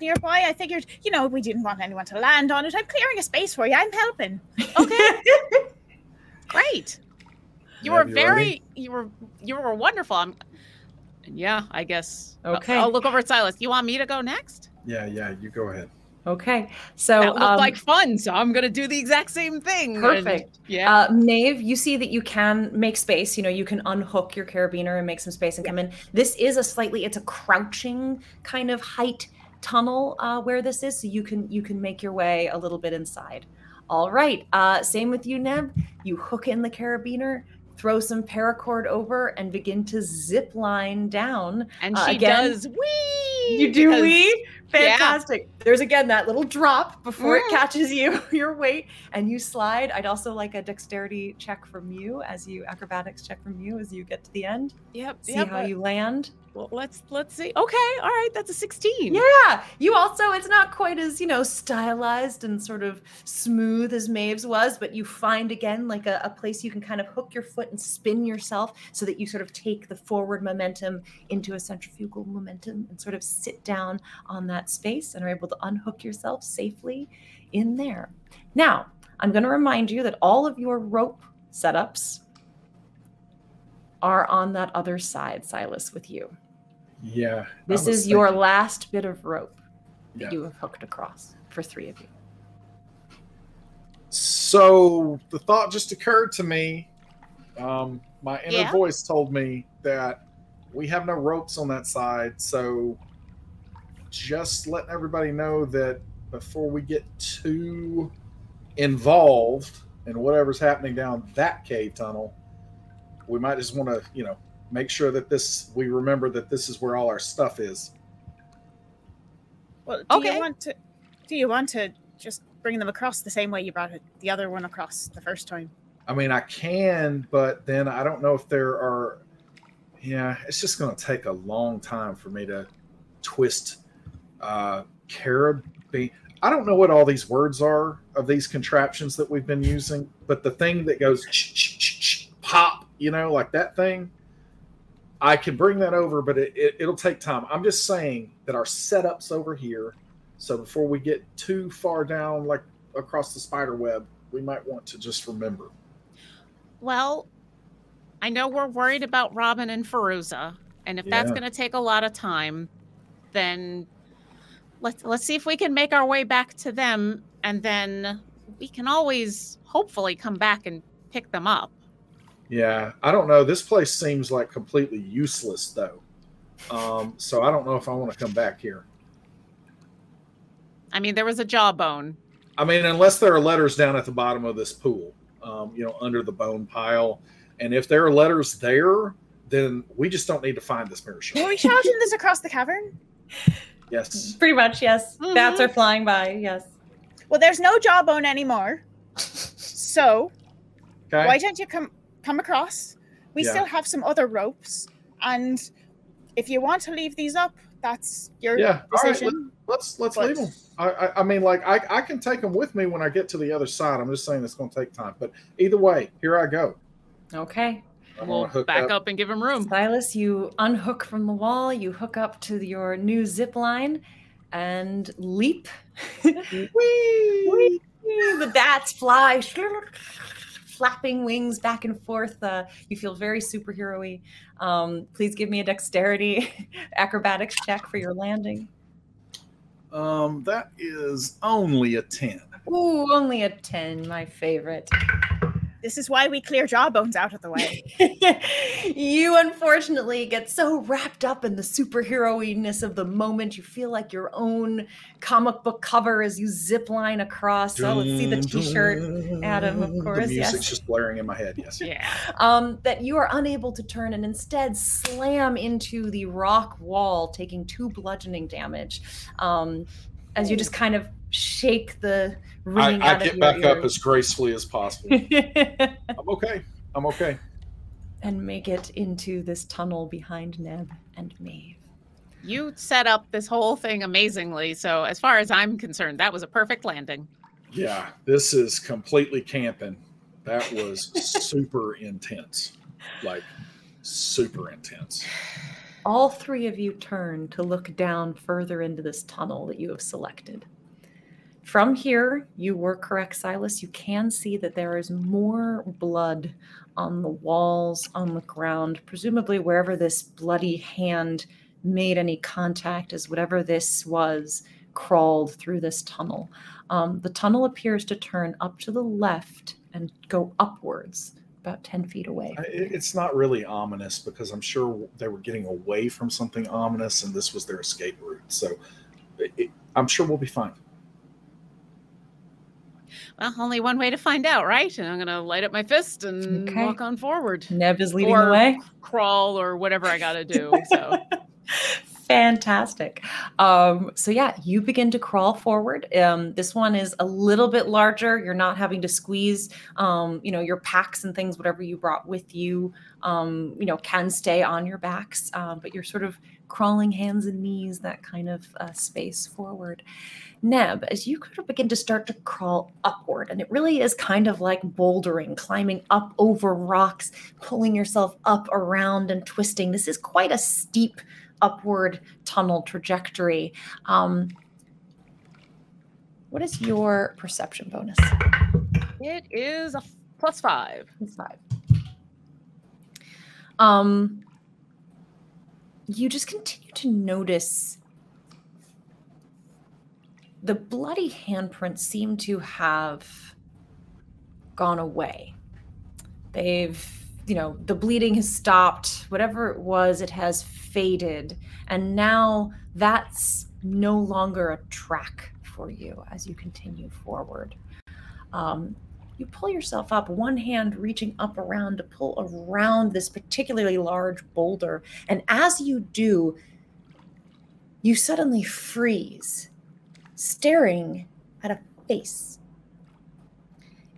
Nearby, I figured, you know, we didn't want anyone to land on it. I'm clearing a space for you. I'm helping. okay, (laughs) great. You were very, you were, you were wonderful. I'm, yeah, I guess. I'll- Okay. I'll, look over at Silas. You want me to go next? Yeah, yeah, you go ahead. Okay, so that looked um, like fun, so I'm gonna do the exact same thing. and- Perfect. yeah. Uh, Maeve, you see that you can make space. You know, you can unhook your carabiner and make some space and come in. This is a slightly, it's a crouching kind of height tunnel uh, where this is, so you can you can make your way a little bit inside. All right. Uh, same with you, Neb. You hook in the carabiner, throw some paracord over, and begin to zip line down. and uh, she again, does wee. You do because- we? yeah. There's again that little drop before it Mm. catches you, (laughs) your weight, and you slide. I'd also like a dexterity check from you as you acrobatics check from you as you get to the end. Yep. See yep, how uh, you land. well, let's let's see. Okay. All right. That's a 16. Yeah. You also, it's not quite as, you know, stylized and sort of smooth as Maeve's was, but you find again like a, a place you can kind of hook your foot and spin yourself so that you sort of take the forward momentum into a centrifugal momentum and sort of sit down on that space and are able to unhook yourself safely in there. Now, I'm going to remind you that all of your rope setups are on that other side, Silas, with you. Yeah. This was is your thinking- last bit of rope that Yeah. you have hooked across for three of you. So the thought just occurred to me. Um, my inner Yeah? voice told me that we have no ropes on that side. So just letting everybody know that before we get too involved in whatever's happening down that cave tunnel, we might just want to, you know, make sure that this we remember that this is where all our stuff is. Well, do Okay. you want to? Do you want to just bring them across the same way you brought it, the other one across the first time? I mean, I can, but then I don't know if there are. Yeah, it's just going to take a long time for me to twist uh, carabine. I don't know what all these words are of these contraptions that we've been using, but the thing that goes pop, you know, like that thing, I can bring that over, but it, it, it'll take time. I'm just saying that our setup's over here. So before we get too far down, like across the spider web, we might want to just remember. Well, I know we're worried about Robin and Feruza, and if that's going to take a lot of time, then let's let's see if we can make our way back to them, and then we can always hopefully come back and pick them up. Yeah, I don't know. This place seems like completely useless, though. Um, so I don't know if I want to come back here. I mean, there was a jawbone. I mean, unless there are letters down at the bottom of this pool, um, you know, under the bone pile. And if there are letters there, then we just don't need to find this mirror Were shot. we (laughs) shouting this across the cavern? Yes. Pretty much, yes. Bats Mhm. are flying by, yes. Well, there's no jawbone anymore. (laughs) So Okay. why don't you come come across? We Yeah. still have some other ropes, and if you want to leave these up, that's your Yeah. All right. decision. Let's let's But- leave them. I, I I mean, like I I can take them with me when I get to the other side. I'm just saying it's going to take time. But either way, here I go. Okay. I'm We'll hook back up. up. and give him room. Silas, you unhook from the wall, you hook up to your new zip line and leap. (laughs) Whee! The bats fly, flapping wings back and forth. Uh, you feel very superhero-y. Um, please give me a dexterity (laughs) acrobatics check for your landing. Um, that is only a 10. Ooh, only a 10, my favorite. This is why we clear jawbones out of the way. (laughs) you unfortunately get so wrapped up in the superhero-ness of the moment. You feel like your own comic book cover as you zip line across. So let's see the t-shirt, Adam, of course. The music's yes. just blaring in my head. Yes. (laughs) Yeah. um, that you are unable to turn and instead slam into the rock wall, taking two bludgeoning damage. Um, as you just kind of shake the I, ringing I out of get your back up as gracefully as possible. (laughs) I'm okay. I'm okay. and make it into this tunnel behind Neb and Maeve. You set up this whole thing amazingly. So, as far as I'm concerned, that was a perfect landing. Yeah, this is completely camping. That was (laughs) super intense. Like, super intense. All three of you turn to look down further into this tunnel that you have selected. From here, you were correct, Silas. You can see that there is more blood on the walls, on the ground, presumably wherever this bloody hand made any contact as whatever this was crawled through this tunnel. Um, the tunnel appears to turn up to the left and go upwards about 10 feet away. It's not really ominous because I'm sure they were getting away from something ominous and this was their escape route. So it- I'm sure we'll be fine. Well, only one way to find out, right? And I'm going to light up my fist and Okay. walk on forward, Neb is leading Or- the way. crawl or whatever I got to do. (laughs) So, Fantastic. Um, so yeah, you begin to crawl forward. Um, this one is a little bit larger. You're not having to squeeze, um, you know, your packs and things, whatever you brought with you, um, you know, can stay on your backs. Um, but you're sort of crawling hands and knees, that kind of uh, space forward. Neb, as you kind of begin to start to crawl upward, and it really is kind of like bouldering, climbing up over rocks, pulling yourself up around and twisting. This is quite a steep upward tunnel trajectory. Um, what is your perception bonus? it is a plus five. Five. Um, you just continue to notice the bloody handprints seem to have gone away. They've, you know, the bleeding has stopped. Whatever it was, it has faded. And now that's no longer a track for you as you continue forward. Um, you pull yourself up, one hand reaching up around to pull around this particularly large boulder. And as you do, you suddenly freeze, staring at a face.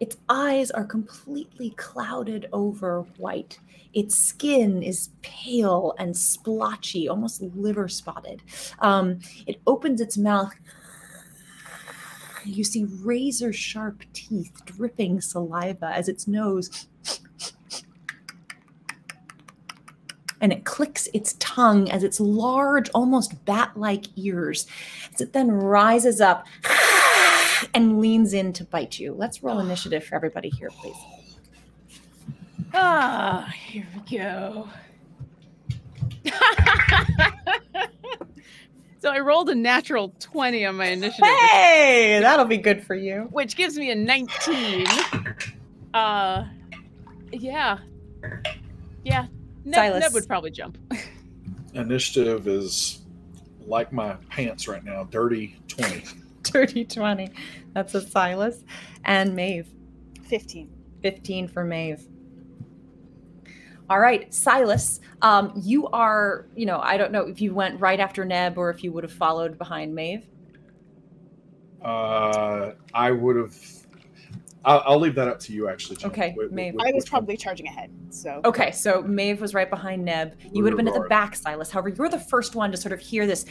Its eyes are completely clouded over white. Its skin is pale and splotchy, almost liver spotted. Um, it opens its mouth you see razor sharp teeth dripping saliva as its nose and it clicks its tongue as its large almost bat-like ears as it then rises up (sighs) and leans in to bite you let's roll initiative for everybody here please Ah, here we go. (laughs) so I rolled a natural 20 on my initiative, hey that'll be good for you which gives me a 19. Uh, yeah. Yeah. Neb, Silas. Neb would probably jump. (laughs) Initiative is like my pants right now, dirty 20. (laughs) dirty 20 that's a silas and maeve 15. 15 for Maeve. All right, Silas, um, you are, you know, I don't know if you went right after Neb or if you would have followed behind Maeve. Uh, I would have. I'll, I'll leave that up to you, actually. Jen. Okay, Wh- wh- Maeve. wh- I was which one? probably charging ahead, so Okay, so Maeve was right behind Neb. You would have been at the back, Silas. However, you're the first one to sort of hear this.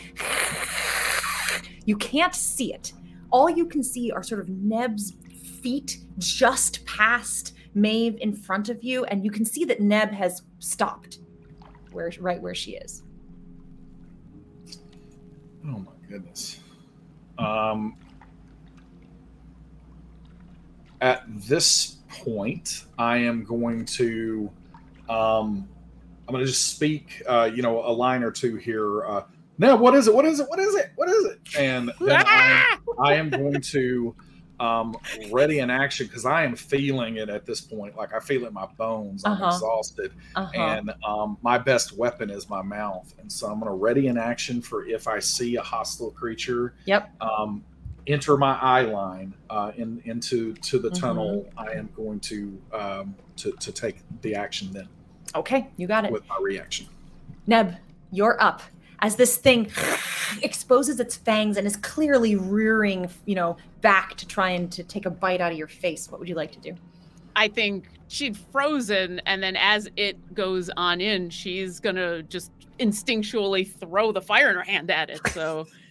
You can't see it. All you can see are sort of Neb's feet just past Maeve in front of you, and you can see that Neb has stopped where right where she is. Oh my goodness. Um, at this point, I am going to, um, I'm going to just speak, uh, you know, a line or two here. Uh, now, what is it? What is it? What is it? What is it? And then I, I am going to um, ready in action because I am feeling it at this point. Like I feel it in my bones. I'm Uh-huh. exhausted, Uh-huh. and um, my best weapon is my mouth. And so I'm going to ready in action for if I see a hostile creature. Yep. Um, enter my eye line uh, in into to the Mhm. tunnel. I am going to um, to to take the action then Okay, you got it. with my reaction. Neb, you're up. As this thing (laughs) exposes its fangs and is clearly rearing, you know, back to try and to take a bite out of your face, what would you like to do? I think she'd frozen, and then as it goes on in, she's gonna just instinctually throw the fire in her hand at it. So, (laughs)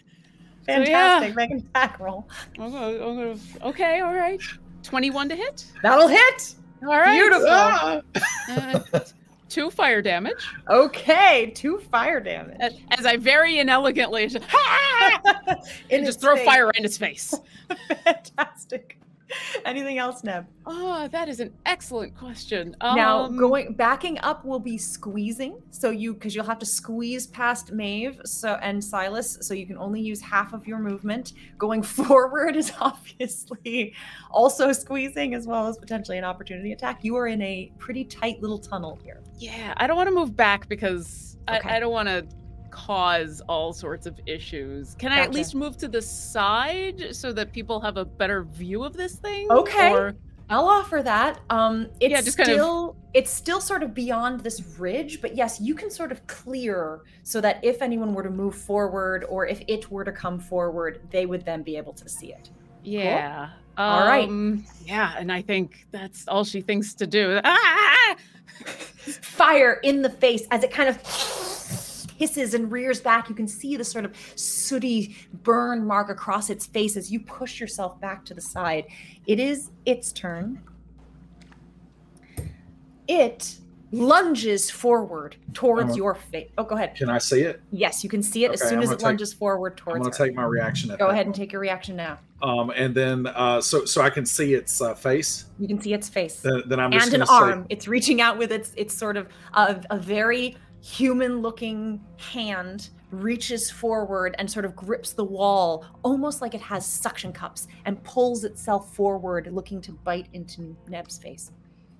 Fantastic. Make an attack roll. I'm gonna- I'm gonna- okay, all right. 21 to hit. That'll hit. All right. Beautiful. Ah! (laughs) Uh, two fire damage. Okay, two fire damage. As as I very inelegantly (laughs) (laughs) just, In and just throw face. fire in its face. Fantastic. (laughs) Anything else, Neb? Oh, that is an excellent question. now Um, going backing up will be squeezing so you because you'll have to squeeze past Maeve so and Silas so you can only use half of your movement going (laughs) forward is obviously also squeezing as well as potentially an opportunity attack you are in a pretty tight little tunnel here Yeah, I don't want to move back because Okay. I, I don't want to cause all sorts of issues. Can I at least move to the side so that people have a better view of this thing? Okay. Or- I'll offer that. Um, it's Yeah, just kind of- still it's still sort of beyond this ridge, but yes, you can sort of clear so that if anyone were to move forward or if it were to come forward, they would then be able to see it. yeah. All right. Um, Yeah, and I think that's all she thinks to do. Ah! (laughs) fire in the face as it kind of hisses and rears back. You can see the sort of sooty burn mark across its face as you push yourself back to the side. It is its turn. It lunges forward towards Uh-huh. your face. Oh, go ahead. Can I see it? Yes, you can see it as soon as it take- lunges forward towards. I'm going to take my reaction at Go ahead and take your reaction now. Um, and then uh, so so I can see its uh, face. You can see its face. Then, then I'm just and an to say arm. It's reaching out with its its sort of a, a very human looking hand reaches forward and sort of grips the wall almost like it has suction cups and pulls itself forward looking to bite into Neb's face.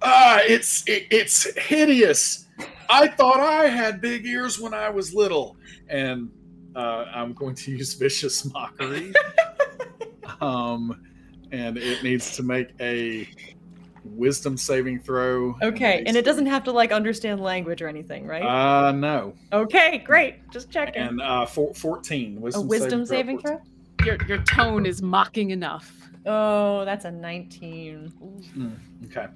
Ah, it's it, it's hideous. I thought I had big ears when I was little, and uh, I'm going to use vicious mockery. (laughs) um, and it needs to make a wisdom saving throw. Okay, and it doesn't have to like understand language or anything, right? Uh, no. okay, great. Just checking. And uh, four, 14 a wisdom, wisdom saving 14. throw? Your, your tone is mocking enough. Oh, that's a 19. Okay.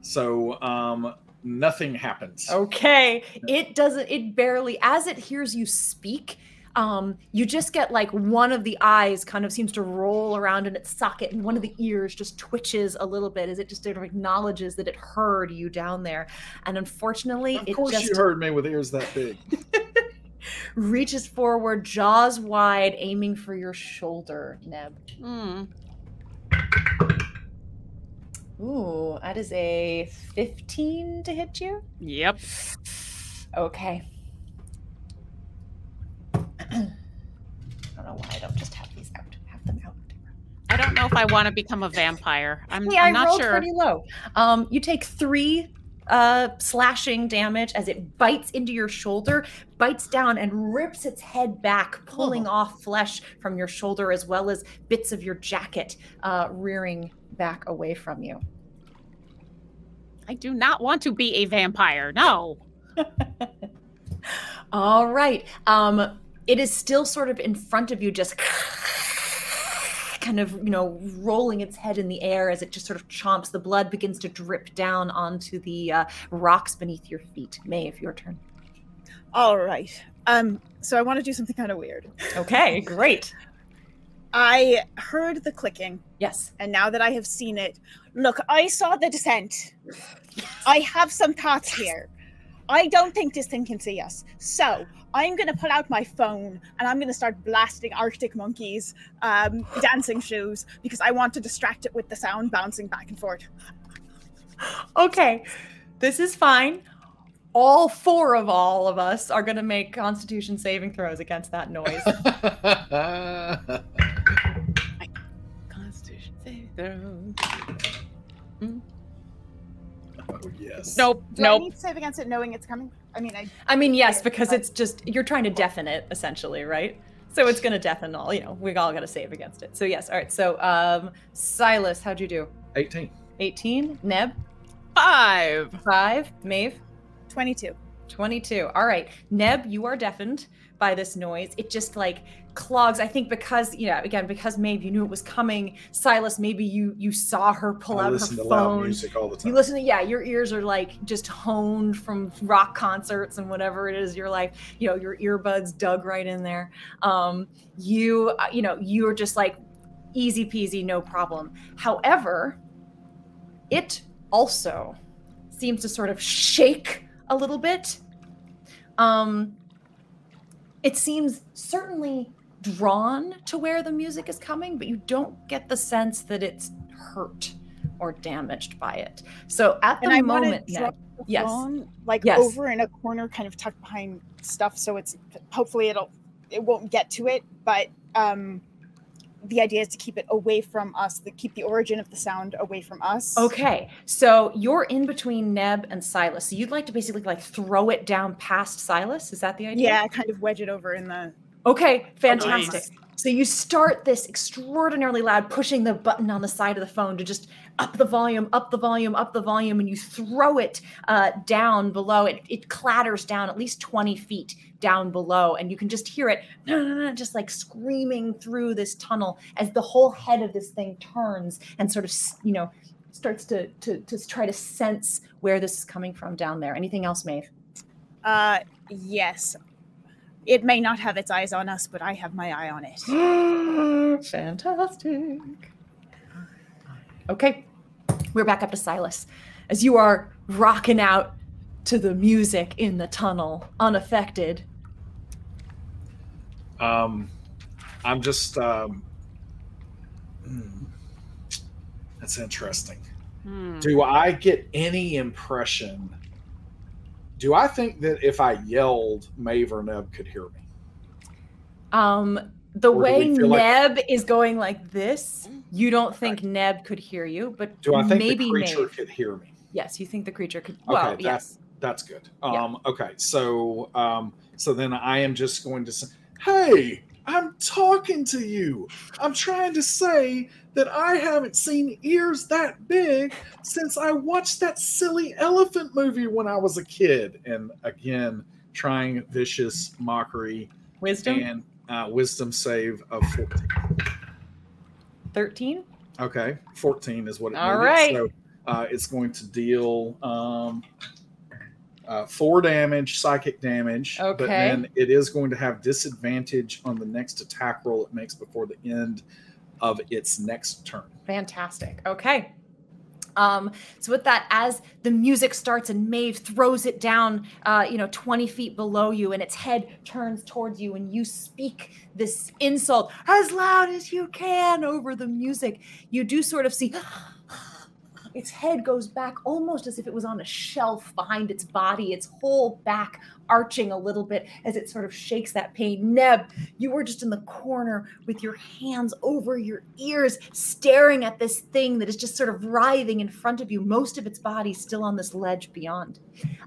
So um, nothing happens. Okay. It doesn't, it barely, as it hears you speak, um, you just get like one of the eyes kind of seems to roll around in its socket, and one of the ears just twitches a little bit as it just sort of acknowledges that it heard you down there. And unfortunately, Of it course, just you heard me with ears that big. (laughs) reaches forward, jaws wide, aiming for your shoulder, Neb. Hmm. Ooh, that is a 15 to hit you. Yep. Okay. I don't know why I don't just have these out. Have them out. I don't know if I want to become a vampire. I'm, Hey, I'm not rolled sure. pretty low. Um, you take three uh, slashing damage as it bites into your shoulder, bites down and rips its head back, pulling Oh. off flesh from your shoulder as well as bits of your jacket uh, rearing back away from you. I do not want to be a vampire. No. (laughs) All right. Um, it is still sort of in front of you, just kind of, you know, rolling its head in the air as it just sort of chomps. The blood begins to drip down onto the uh, rocks beneath your feet. Maeve, your turn. All right. Um, so I want to do something kind of weird. Okay, great. I heard the clicking, Yes. and now that I have seen it, look, I saw the descent. I have some thoughts here. I don't think this thing can see us. So I'm going to pull out my phone and I'm going to start blasting Arctic Monkeys um, (laughs) dancing shoes because I want to distract it with the sound bouncing back and forth. okay, this is fine. All four of all of us are going to make Constitution saving throws against that noise. (laughs) Constitution saving throws. oh, yes. Nope. Do I nope. need to save against it knowing it's coming? I mean, I I mean, yes, because it's just you're trying to deafen it essentially, right? So it's going to deafen all. You know, we all got to save against it. So yes, all right. So um, Silas, how'd you do? 18. 18. Neb, Five. five. Maeve, 22. 22. All right. Neb, you are deafened by this noise. It just like clogs. I think because, you know, again, because maybe you knew it was coming. Silas, maybe you you saw her pull I out her phone. music all the time. You listen to, yeah, your ears are like just honed from rock concerts and whatever it is your life, you know, your earbuds dug right in there. Um, you, uh, you know, you're just like easy peasy, no problem. However, it also seems to sort of shake a little bit. Um, it seems certainly drawn to where the music is coming, but you don't get the sense that it's hurt or damaged by it. So at the and I want moment, to drop the yes. phone like Yes. over in a corner, kind of tucked behind stuff, so it's hopefully it'll it won't get to it. But um, the idea is to keep it away from us, to keep the origin of the sound away from us. Okay, so you're in between Neb and Silas. So you'd like to basically like throw it down past Silas. Is that the idea? Yeah, kind of wedge it over in the. Okay, fantastic. Nice. So you start this extraordinarily loud, pushing the button on the side of the phone to just up the volume, up the volume, up the volume, and you throw it uh, down below. It, it clatters down at least 20 feet down below, and you can just hear it (clears throat) just like screaming through this tunnel as the whole head of this thing turns and sort of, you know, starts to, to, to try to sense where this is coming from down there. Anything else, Maeve? Uh, yes. It may not have its eyes on us, but I have my eye on it. (gasps) Fantastic. Okay, we're back up to Silas. As you are rocking out to the music in the tunnel, unaffected. Um, I'm just. Um, that's interesting. Hmm. Do I get any impression? Do I think that if I yelled, Maeve or Neb could hear me? Um, the Or way we feel like- Neb is going like this, you don't think Neb could hear you, but Do I think maybe the creature Maeve. could hear me? Yes, you think the creature could. Okay, Well, that- yes. That's good. Yeah. Um, okay, so um, so then I am just going to say, "Hey, I'm talking to you. I'm trying to say that I haven't seen ears that big since I watched that silly elephant movie when I was a kid." And again, trying vicious mockery Wisdom and uh, wisdom save of 14. 13. Okay, 14 is what it All needed. right. So uh, it's going to deal um, uh, four damage, psychic damage. Okay. But then it is going to have disadvantage on the next attack roll it makes before the end of its next turn. Fantastic. Okay. Um, so with that, as the music starts and Maeve throws it down, uh, you know, 20 feet below you, and its head turns towards you, and you speak this insult as loud as you can over the music, you do sort of see (gasps) its head goes back almost as if it was on a shelf behind its body, its whole back arching a little bit as it sort of shakes that pain. Neb, you were just in the corner with your hands over your ears, staring at this thing that is just sort of writhing in front of you, most of its body still on this ledge beyond.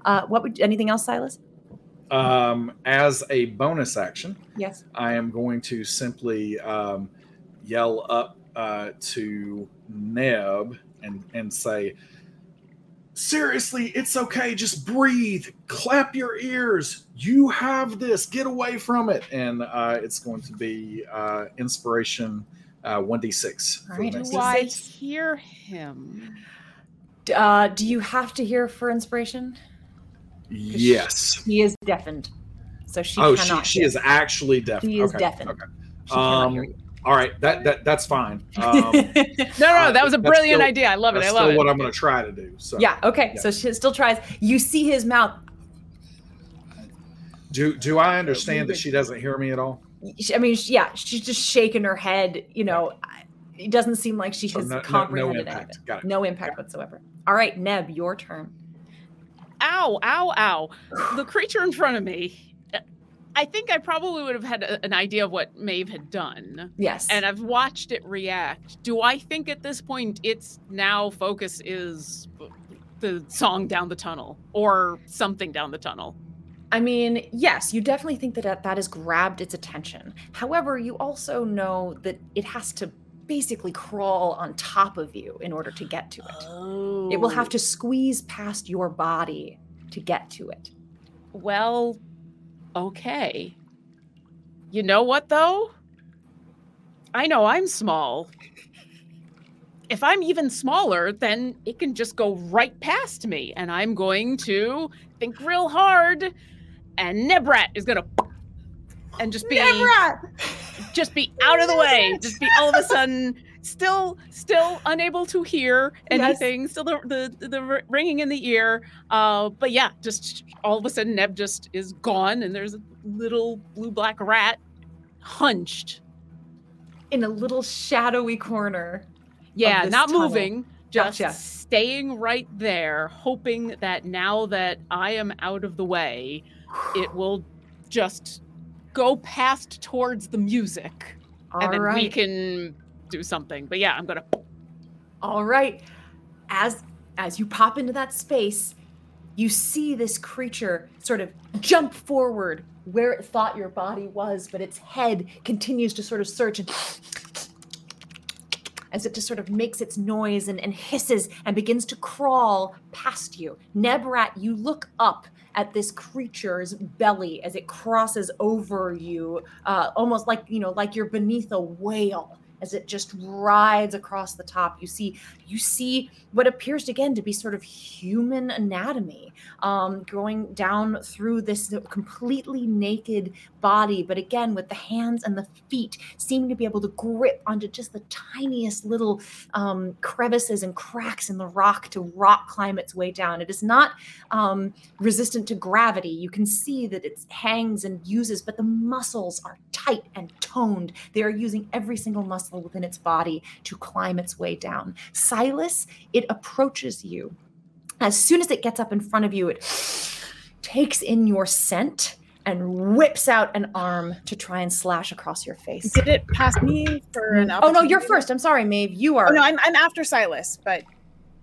Uh, what would anything else, Silas? Um, as a bonus action, Yes. I am going to simply um, yell up uh, to Neb and, and say, Seriously, it's okay. Just breathe. Clap your ears. You have this. Get away from it. And uh, it's going to be uh, inspiration uh, 1d6. All right, next Do I hear him? Uh, do you have to hear for inspiration? Yes. He is deafened, so she oh, she, cannot. she hear. is actually deaf. She is okay. deafened. Okay. She cannot Um, hear you. All right. That, that That's fine. Um, (laughs) No, no, that was a brilliant still- idea. I love it. that's I love still it. what I'm going to try to do. So yeah. Okay. yeah. So she still tries. You see his mouth. Do do I understand that she doesn't hear me at all? I mean, yeah, she's just shaking her head. You know, it doesn't seem like she So has no- no- no comprehended impact. anything. Got it. No impact whatsoever. All right, Neb, your turn. Ow, ow, ow. The creature in front of me. I think I probably would have had a- an idea of what Maeve had done. Yes. And I've watched it react. Do I think at this point its now focus is the song down the tunnel or something down the tunnel? I mean, yes, you definitely think that that has grabbed its attention. However, you also know that it has to basically crawl on top of you in order to get to it. Oh. It will have oh. to squeeze past your body to get to it. Well, okay. You know what, though? I know I'm small. If I'm even smaller, then it can just go right past me, and I'm going to think real hard, and Nebrat is gonna and just be just be out of the way, just be all of a sudden still still unable to hear Yes. anything, still the, the the ringing in the ear. Uh, but yeah, just all of a sudden Neb just is gone, and there's a little blue black rat hunched. In a little shadowy corner. Yeah, not tunnel. moving, just Gotcha. staying right there, hoping that now that I am out of the way, it (sighs) will just go past towards the music, All and then we can do something. But yeah, I'm gonna. All right. As as you pop into that space, you see this creature sort of jump forward where it thought your body was, but its head continues to sort of search and as it just sort of makes its noise and, and hisses and begins to crawl past you. Nebrat, you look up at this creature's belly as it crosses over you, uh, almost like you know, like you're beneath a whale as it just rides across the top. You see, you see what appears again to be sort of human anatomy um, going down through this completely naked body, but again with the hands and the feet seeming to be able to grip onto just the tiniest little um, crevices and cracks in the rock to rock climb its way down. It is not um, resistant to gravity. You can see that it hangs and uses, but the muscles are tight and toned. They are using every single muscle within its body to climb its way down. Silas, it approaches you. As soon as it gets up in front of you, it takes in your scent and whips out an arm to try and slash across your face. Did it pass me for an Oh no, you're first. I'm sorry, Maeve. You are. Oh no, I'm, I'm after Silas, but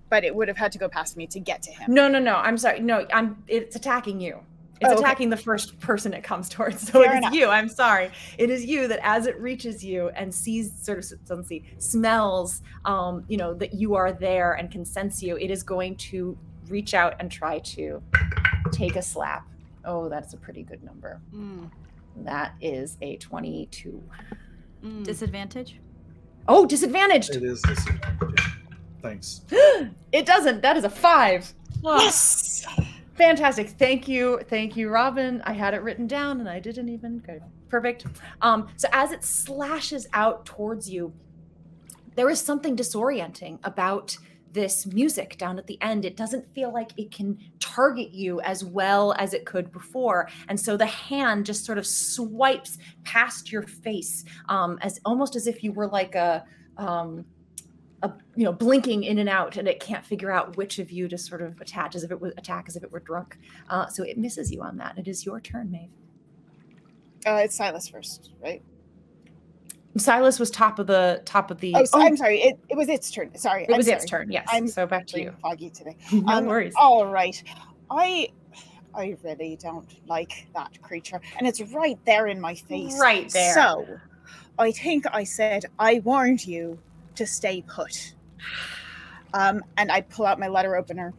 but it would have had to go past me to get to him. No, no, no. I'm sorry. No, I'm. It's attacking you. It's Oh, okay. attacking the first person it comes towards. So Fair it is enough. you. I'm sorry. It is you that as it reaches you and sees, sort of, let's see, smells, um, you know, that you are there and can sense you. It is going to reach out and try to take a slap. Oh, that's a pretty good number. That is a 22. Mm. Disadvantage. Oh, disadvantaged. It is this. Thanks. (gasps) It doesn't. That is a five. Yes. Fantastic. Thank you. Thank you, Robin. I had it written down and I didn't even go. Perfect. Um, so as it slashes out towards you, there is something disorienting about this music down at the end. It doesn't feel like it can target you as well as it could before. And so the hand just sort of swipes past your face, um, as almost as if you were like a um, a, you know blinking in and out and it can't figure out which of you to sort of attach as if it was attack as if it were drunk uh, so it misses you on that it is your turn Maeve Uh, it's Silas first, right? Silas was top of the top of the Oh, so, I'm sorry. It, it was its turn. Sorry. it I'm was its turn yes I'm so back to you foggy today. (laughs) no Um, worries All right. I I really don't like that creature, and it's right there in my face. Right there. So, I think I said I warned you to stay put. (sighs) Um, and I pull out my letter opener,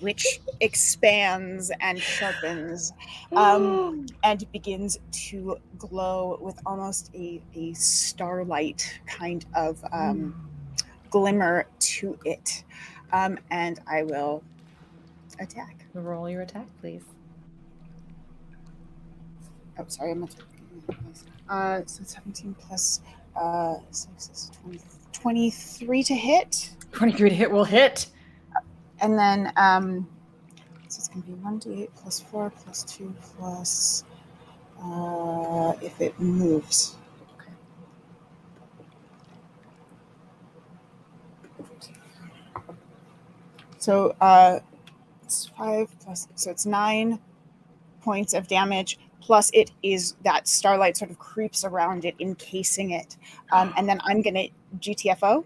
which expands and sharpens (gasps) um, and begins to glow with almost a, a starlight kind of um, glimmer to it. Um, and I will attack. roll your attack please Oh, sorry, I'm not. Uh, so 17 plus uh, 6 is 20, 23 to hit. 23 to hit will hit and then, um, so it's going to be 1d8 plus 4 plus 2 plus uh, if it moves. So uh, it's 5 plus, so it's 9 points of damage. Plus, it is that starlight sort of creeps around it, encasing it. Um, and then I'm going to GTFO,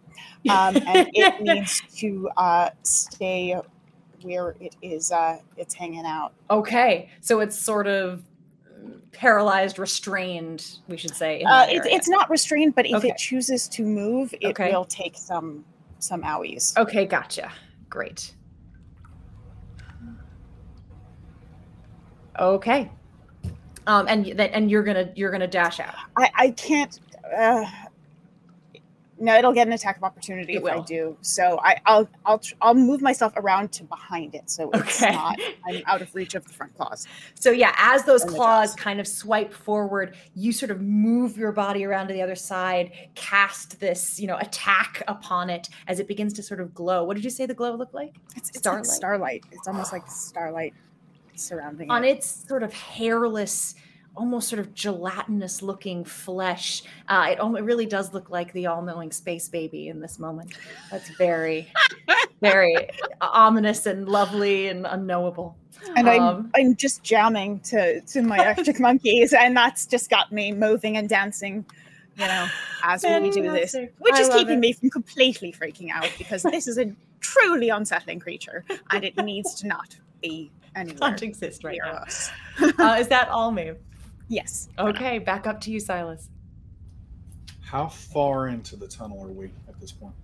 um, and it (laughs) needs to uh, stay where it is. Uh, it's hanging out. Okay, so it's sort of paralyzed, restrained, we should say. Uh, it's not restrained, but if Okay. it chooses to move, it Okay. will take some some owies. Okay, gotcha. Great. Okay. Um, and that and you're gonna you're gonna dash out. I, I can't. Uh, no, it'll get an attack of opportunity It if I do. So I, I'll I'll tr- I'll move myself around to behind it, so it's Okay. not I'm (laughs) out of reach of the front claws. So yeah, as those And claws kind of swipe forward, you sort of move your body around to the other side, cast this, you know, attack upon it as it begins to sort of glow. What did you say the glow looked like? It's, it's Starlight? like starlight. It's almost like starlight surrounding on it. its sort of hairless, almost sort of gelatinous looking flesh. Uh, it, it really does look like the all knowing space baby in this moment. That's very, (laughs) very ominous and lovely and unknowable. And I'm um, I'm just jamming to to my (laughs) electric monkeys, and that's just got me moving and dancing. You know, as we do this, which I is keeping it. me from completely freaking out because this is a truly unsettling creature, and it needs to not be (laughs) anywhere Can't exist right near now. us. Uh, is that all, Maeve? Yes. Okay, back up to you, Silas. How far into the tunnel are we at this point?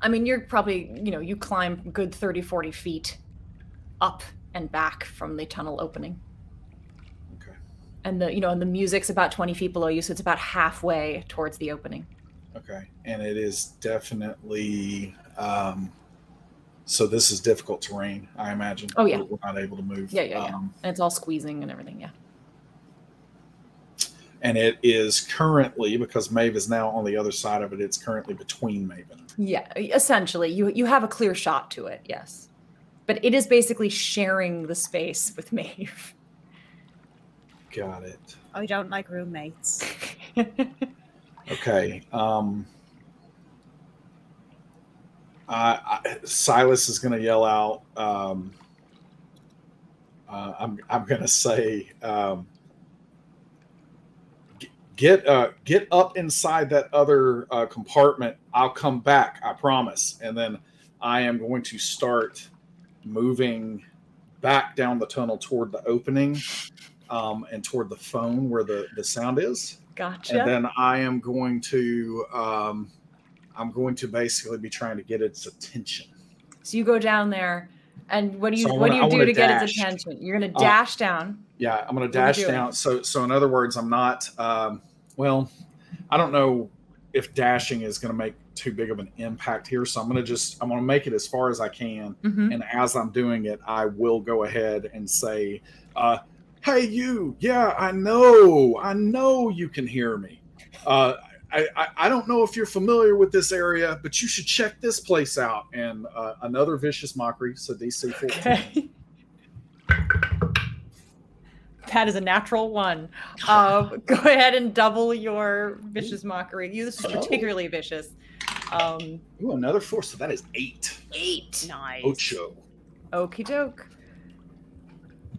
I mean, you're probably, you know, you climb good 30, 40 feet up and back from the tunnel opening. Okay. And the, you know, and the music's about 20 feet below you, so it's about halfway towards the opening. Okay. And it is definitely um so this is difficult terrain, I imagine. Oh, yeah. We're not able to move. Yeah, yeah, yeah. Um, And it's all squeezing and everything, yeah. And it is currently because Maeve is now on the other side of it, it's currently between Maven. Yeah, e, essentially, you you have a clear shot to it, yes. But it is basically sharing the space with (laughs) Maeve. Got it. I don't like roommates. (laughs) Okay. Um I, I, Silas is going to yell out. Um, uh, I'm I'm going to say, um, "G- get uh, get up inside that other uh, compartment. I'll come back. I promise. And then I am going to start moving back down the tunnel toward the opening um, and toward the phone where the the sound is gotcha. and then I am going to um, I'm going to basically be trying to get its attention. so you go down there, and what do you So what do wanna- you do to get its attention? You're gonna Uh, dash down. Yeah, I'm going to What are you dash down. So so in other words, I'm not. Um, well, I don't know if dashing is going to make too big of an impact here. So I'm going to just I'm going to make it as far as I can. Mhm. And as I'm doing it, I will go ahead and say, uh, "Hey, you! Yeah, I know, I know you can hear me. Uh, I, I, I don't know if you're familiar with this area, but you should check this place out." And uh, another vicious mockery, so DC 14. Okay. (laughs) That is a natural one. Um, (laughs) go ahead and double your vicious mockery. You this is Oh. particularly vicious. Um, Ooh, another four, so that is eight. eight. Nice. Ocho. Okie doke.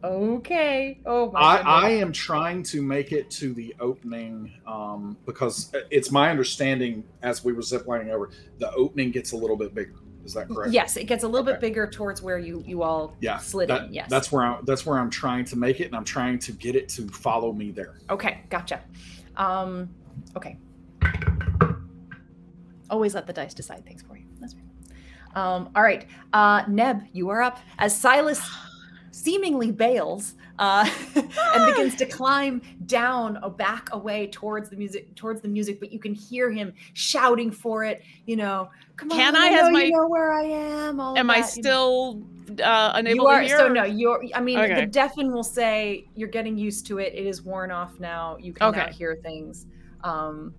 Okay. Oh my I. I am trying to make it to the opening um, because it's my understanding as we were ziplining over, the opening gets a little bit bigger. Is that correct? Yes, it gets a little bit bigger towards where you you all Yeah. slid That- in. Yes. That's where I'm that's where I'm trying to make it, and I'm trying to get it to follow me there. Okay, gotcha. Um, okay. Always let the dice decide things for you. That's right. Um, all right, uh, Neb, you are up as Silas seemingly bails uh, (laughs) and begins to climb down a back away towards the music towards the music, but you can hear him shouting for it. You know, come Can on, I, I my- you know where I am. Am I that, you know. still uh, unable you are to hear? so no you're i mean Okay. the deafen will say you're getting used to it it is worn off now you can now Okay. hear things um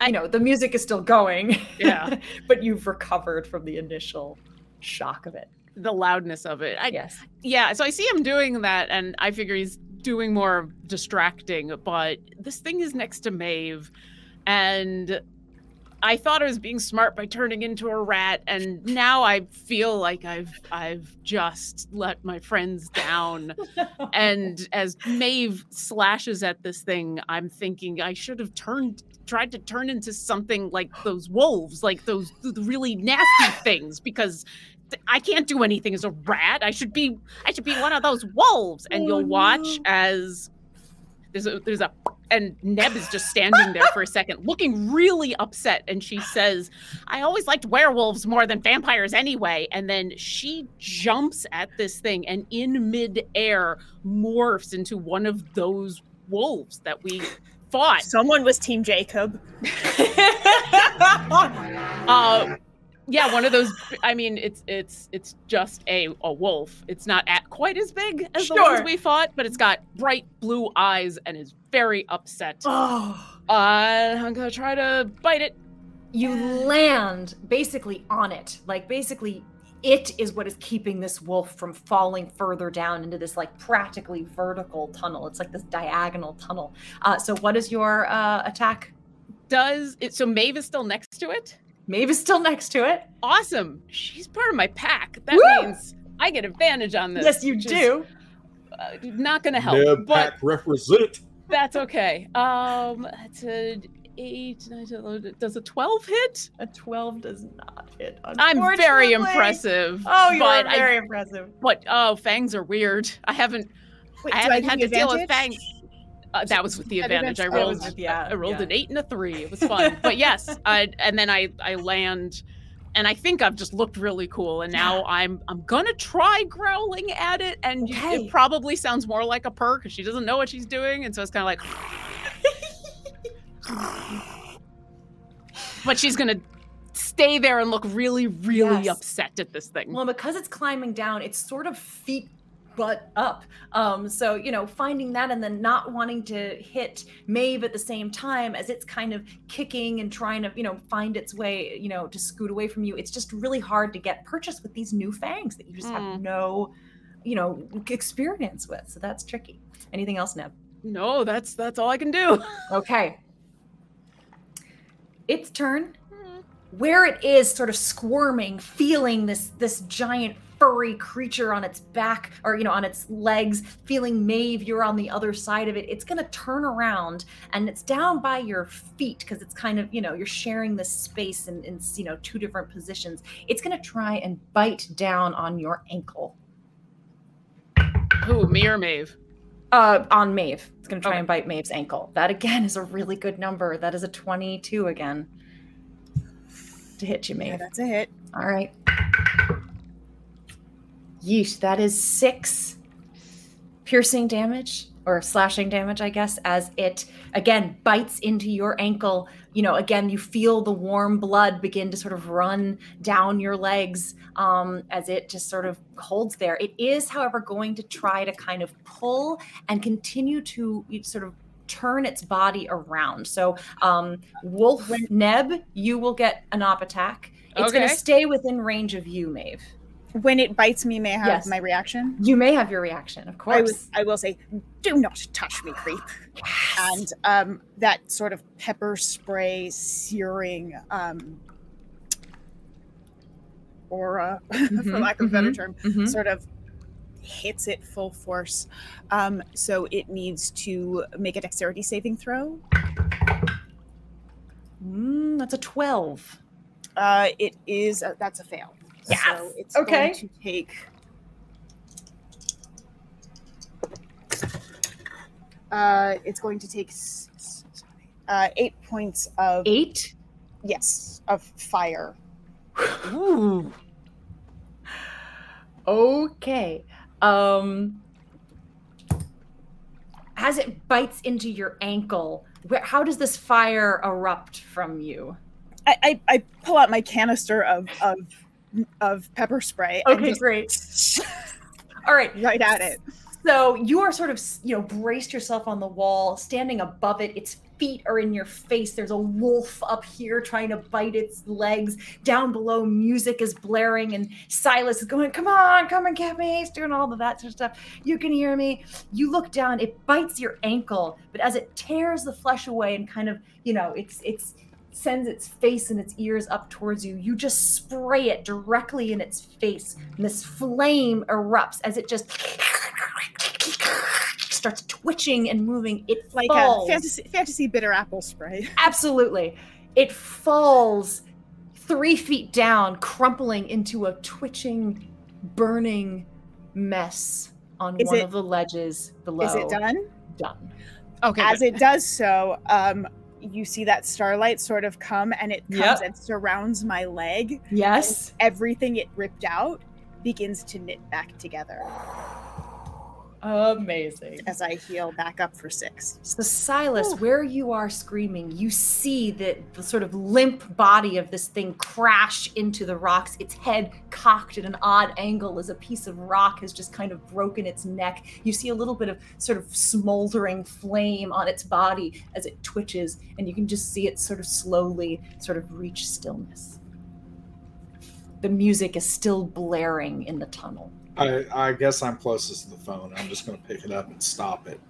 I- you know the music is still going Yeah. (laughs) but you've recovered from the initial shock of it the loudness of it. I, yes yeah, so I see him doing that, and I figure he's doing more distracting. But this thing is next to Maeve, and I thought I was being smart by turning into a rat, and now I feel like I've I've just let my friends down. (laughs) and as Maeve slashes at this thing, I'm thinking I should have turned tried to turn into something like those wolves, like those th- really nasty things, because I can't do anything as a rat. I should be I should be one of those wolves. And you'll watch as there's a there's a and Neb is just standing there for a second, looking really upset. And she says, I always liked werewolves more than vampires anyway. And then she jumps at this thing and in midair morphs into one of those wolves that we fought. Someone was Team Jacob. (laughs) Uh, yeah, one of those. I mean, it's it's it's just a a wolf. It's not at quite as big as the ones we fought, but it's got bright blue eyes and is very upset. Uh, Oh. I'm gonna try to bite it. You land basically on it. Like basically it is what is keeping this wolf from falling further down into this like practically vertical tunnel. It's like this diagonal tunnel. Uh, so what is your uh, attack? Does it? So Maeve is still next to it. Maeve is still next to it. Awesome. She's part of my pack. That Woo! means I get advantage on this. yes, you which is, do. uh, not gonna help, Neb but Pack represent. that's okay. Um, it's a eight. nine, 11, Does a twelve hit? A 12 does not hit. I'm very impressive. Oh, you are but I- very impressive. What? Oh, fangs are weird. I haven't. Wait, I haven't had to give you deal with fangs. Uh, that was with the advantage. I rolled. With- yeah, I rolled yeah. an eight and a three. It was fun. but yes, (laughs) I, and then I I land, and I think I've just looked really cool. And now I'm I'm gonna try growling at it, and Okay. it probably sounds more like a purr because she doesn't know what she's doing, and so it's kind of like. (laughs) but she's gonna stay there and look really really Yes. upset at this thing. Well, because it's climbing down, it's sort of feet butt up. Um, so you know, finding that and then not wanting to hit Maeve at the same time as it's kind of kicking and trying to, you know, find its way, you know, to scoot away from you. It's just really hard to get purchased with these new fangs that you just have Mm. no, you know, experience with. So that's tricky. Anything else, Neb? no, that's that's all I can do. (laughs) Okay. Its turn. Where it is sort of squirming, feeling this this giant furry creature on its back or you know on its legs, feeling Maeve you're on the other side of it. It's gonna turn around and it's down by your feet because it's kind of, you know, you're sharing this space in, in you know two different positions. It's gonna try and bite down on your ankle. Who, me or Maeve Uh, on Maeve. It's going to try Okay. and bite Maeve's ankle. That again is a really good number. That is a 22 again to hit you, Yeah, that's a hit. All right. Yeesh, that is six piercing damage or slashing damage, I guess, as it again bites into your ankle. You know, again, you feel the warm blood begin to sort of run down your legs um, as it just sort of holds there. It is, however, going to try to kind of pull and continue to sort of turn its body around. So, um, Wolf Neb, you will get an op attack. It's going to stay within range of you, Maeve. When it bites me, may I have Yes. my reaction? You may have your reaction, of I, course. was, I will say, do not touch me, creep. And um, that sort of pepper spray searing um, aura, (laughs) for Mhm, lack of a better mhm, term, Mhm. sort of hits it full force. Um, so it needs to make a dexterity saving throw. Mm, that's a 12. Uh, it is, a, that's a fail. Yes. So it's Okay. going to take. Uh, it's going to take uh, eight points of Eight? yes of fire. Ooh. Okay. Um as it bites into your ankle, where, how does this fire erupt from you? I, I, I pull out my canister of of of pepper spray. Okay, great. (laughs) All right. right at it. So you are sort of, you know, braced yourself on the wall, standing above it. Its feet are in your face. There's a wolf up here trying to bite its legs. Down below, music is blaring, and Silas is going, Come on, come and get me. He's doing all of that sort of stuff. You can hear me. You look down, it bites your ankle, but as it tears the flesh away and kind of, you know, it's, it's, sends its face and its ears up towards you. You just spray it directly in its face, and this flame erupts as it just starts twitching and moving. It Like falls. a fantasy, fantasy bitter apple spray. (laughs) Absolutely. It falls three feet down, crumpling into a twitching, burning mess on Is one it- of the ledges below. Is it done? Done. Okay. As good. it does so, um, you see that starlight sort of come and it comes Yep. and surrounds my leg. Yes. Everything it ripped out begins to knit back together Amazing. as I heal back up for six. So Silas, where you are screaming, you see that the sort of limp body of this thing crash into the rocks, its head cocked at an odd angle as a piece of rock has just kind of broken its neck. You see a little bit of sort of smoldering flame on its body as it twitches, and you can just see it sort of slowly sort of reach stillness. The music is still blaring in the tunnel. I, I guess I'm closest to the phone. I'm just going to pick it up and stop it.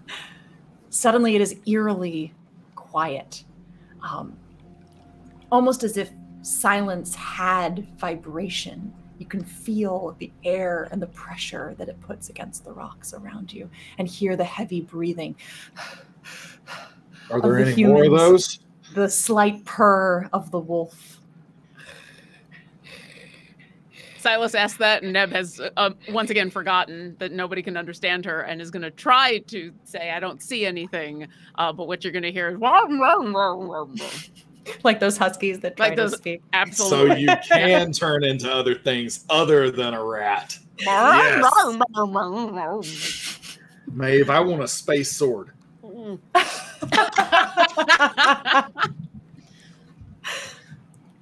Suddenly, it is eerily quiet, um, almost as if silence had vibration. You can feel the air and the pressure that it puts against the rocks around you, and hear the heavy breathing, Are there the any more of those? the slight purr of the wolf. Silas asked that, and Neb has uh, once again forgotten that nobody can understand her and is going to try to say, I don't see anything. Uh, but what you're going to hear is, (laughs) Like those huskies that try Like to those- speak. So you (laughs) can turn into other things other than a rat. Yes. Maeve, I want a space sword. (laughs)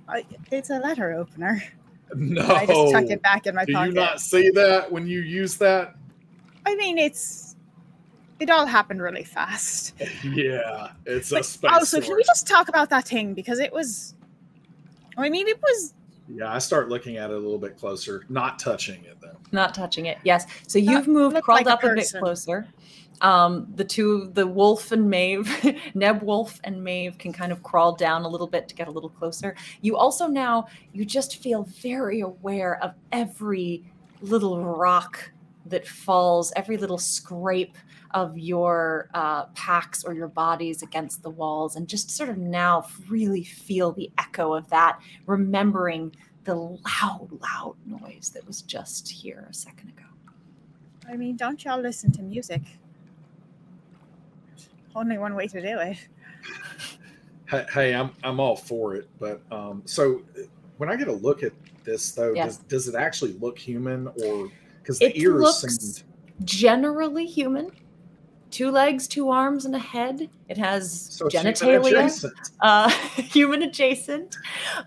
I, it's a letter opener. No. I just tuck it back in my Do pocket. you not see that when you use that? I mean, it's it all happened really fast. (laughs) Yeah, it's a But space also, sword. can we just talk about that thing because it was? I mean, it was. Yeah, I start looking at it a little bit closer, not touching it though. Not touching it. Yes. So you've Not moved, crawled like up a, bit closer. Um, the two, the wolf and Maeve, (laughs) Neb Wolf and Maeve can kind of crawl down a little bit to get a little closer. You also now, you just feel very aware of every little rock that falls, every little scrape of your uh, packs or your bodies against the walls, and just sort of now really feel the echo of that, remembering the loud, loud noise that was just here a second ago. I mean, don't y'all listen to music? Only one way to do it. Hey, hey I'm I'm all for it, but um, so when I get a look at this though, Yes. does, does it actually look human or because the ears looks seemed generally human. Two legs, two arms, and a head. It has so it's human genitalia. adjacent. uh, (laughs) human adjacent.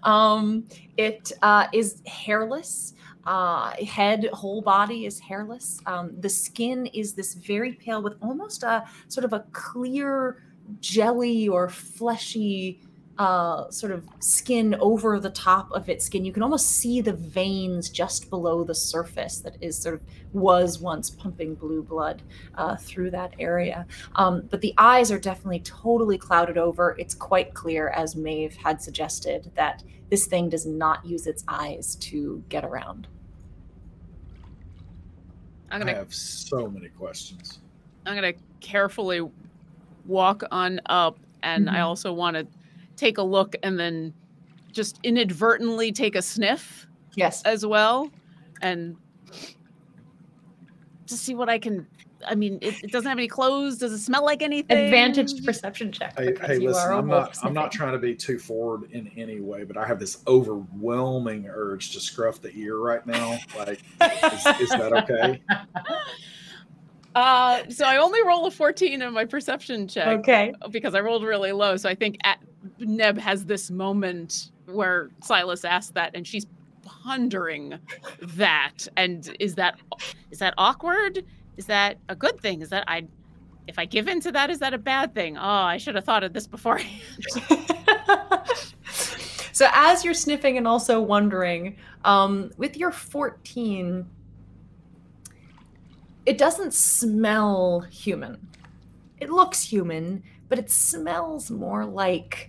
Um, it uh, is hairless. Uh, head, whole body is hairless. Um, the skin is this very pale with almost a sort of a clear jelly or fleshy uh, sort of skin over the top of its skin. You can almost see the veins just below the surface that is sort of was once pumping blue blood uh, through that area. Um, but the eyes are definitely totally clouded over. It's quite clear, as Maeve had suggested, that this thing does not use its eyes to get around. I'm going to have so many questions. I'm gonna carefully walk on up, and I Mhm. also want to take a look and then just inadvertently take a sniff Yes. as well, and to see what I can. I mean, it, it doesn't have any clothes. Does it smell like anything? Advantage perception check. Hey, hey you listen, are a I'm wolf not I'm not trying to be too forward in any way, but I have this overwhelming urge to scruff the ear right now. Like, is, is that okay? (laughs) Uh, so I only roll a 14 in my perception check. Okay. because I rolled really low. So I think at, Neb has this moment where Silas asked that, and she's pondering that. And is that is that awkward? Is that a good thing? Is that I? If I give in to that, is that a bad thing? Oh, I should have thought of this beforehand. (laughs) so as you're sniffing and also wondering, um, with your 14, it doesn't smell human. It looks human, but it smells more like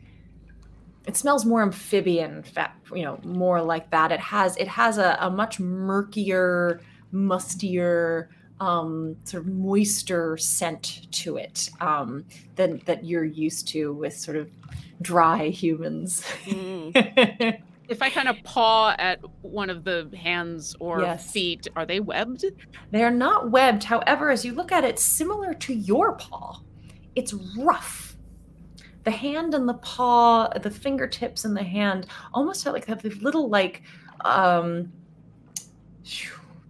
it smells more amphibian fat you know more like that it has it has a, a much murkier mustier um, sort of moister scent to it um, than that you're used to with sort of dry humans Mm. (laughs) If I kind of paw at one of the hands or Yes. feet, are they webbed? They're not webbed. However, as you look at it, similar to your paw, it's rough. The hand and the paw, the fingertips and the hand almost have like they have this little like um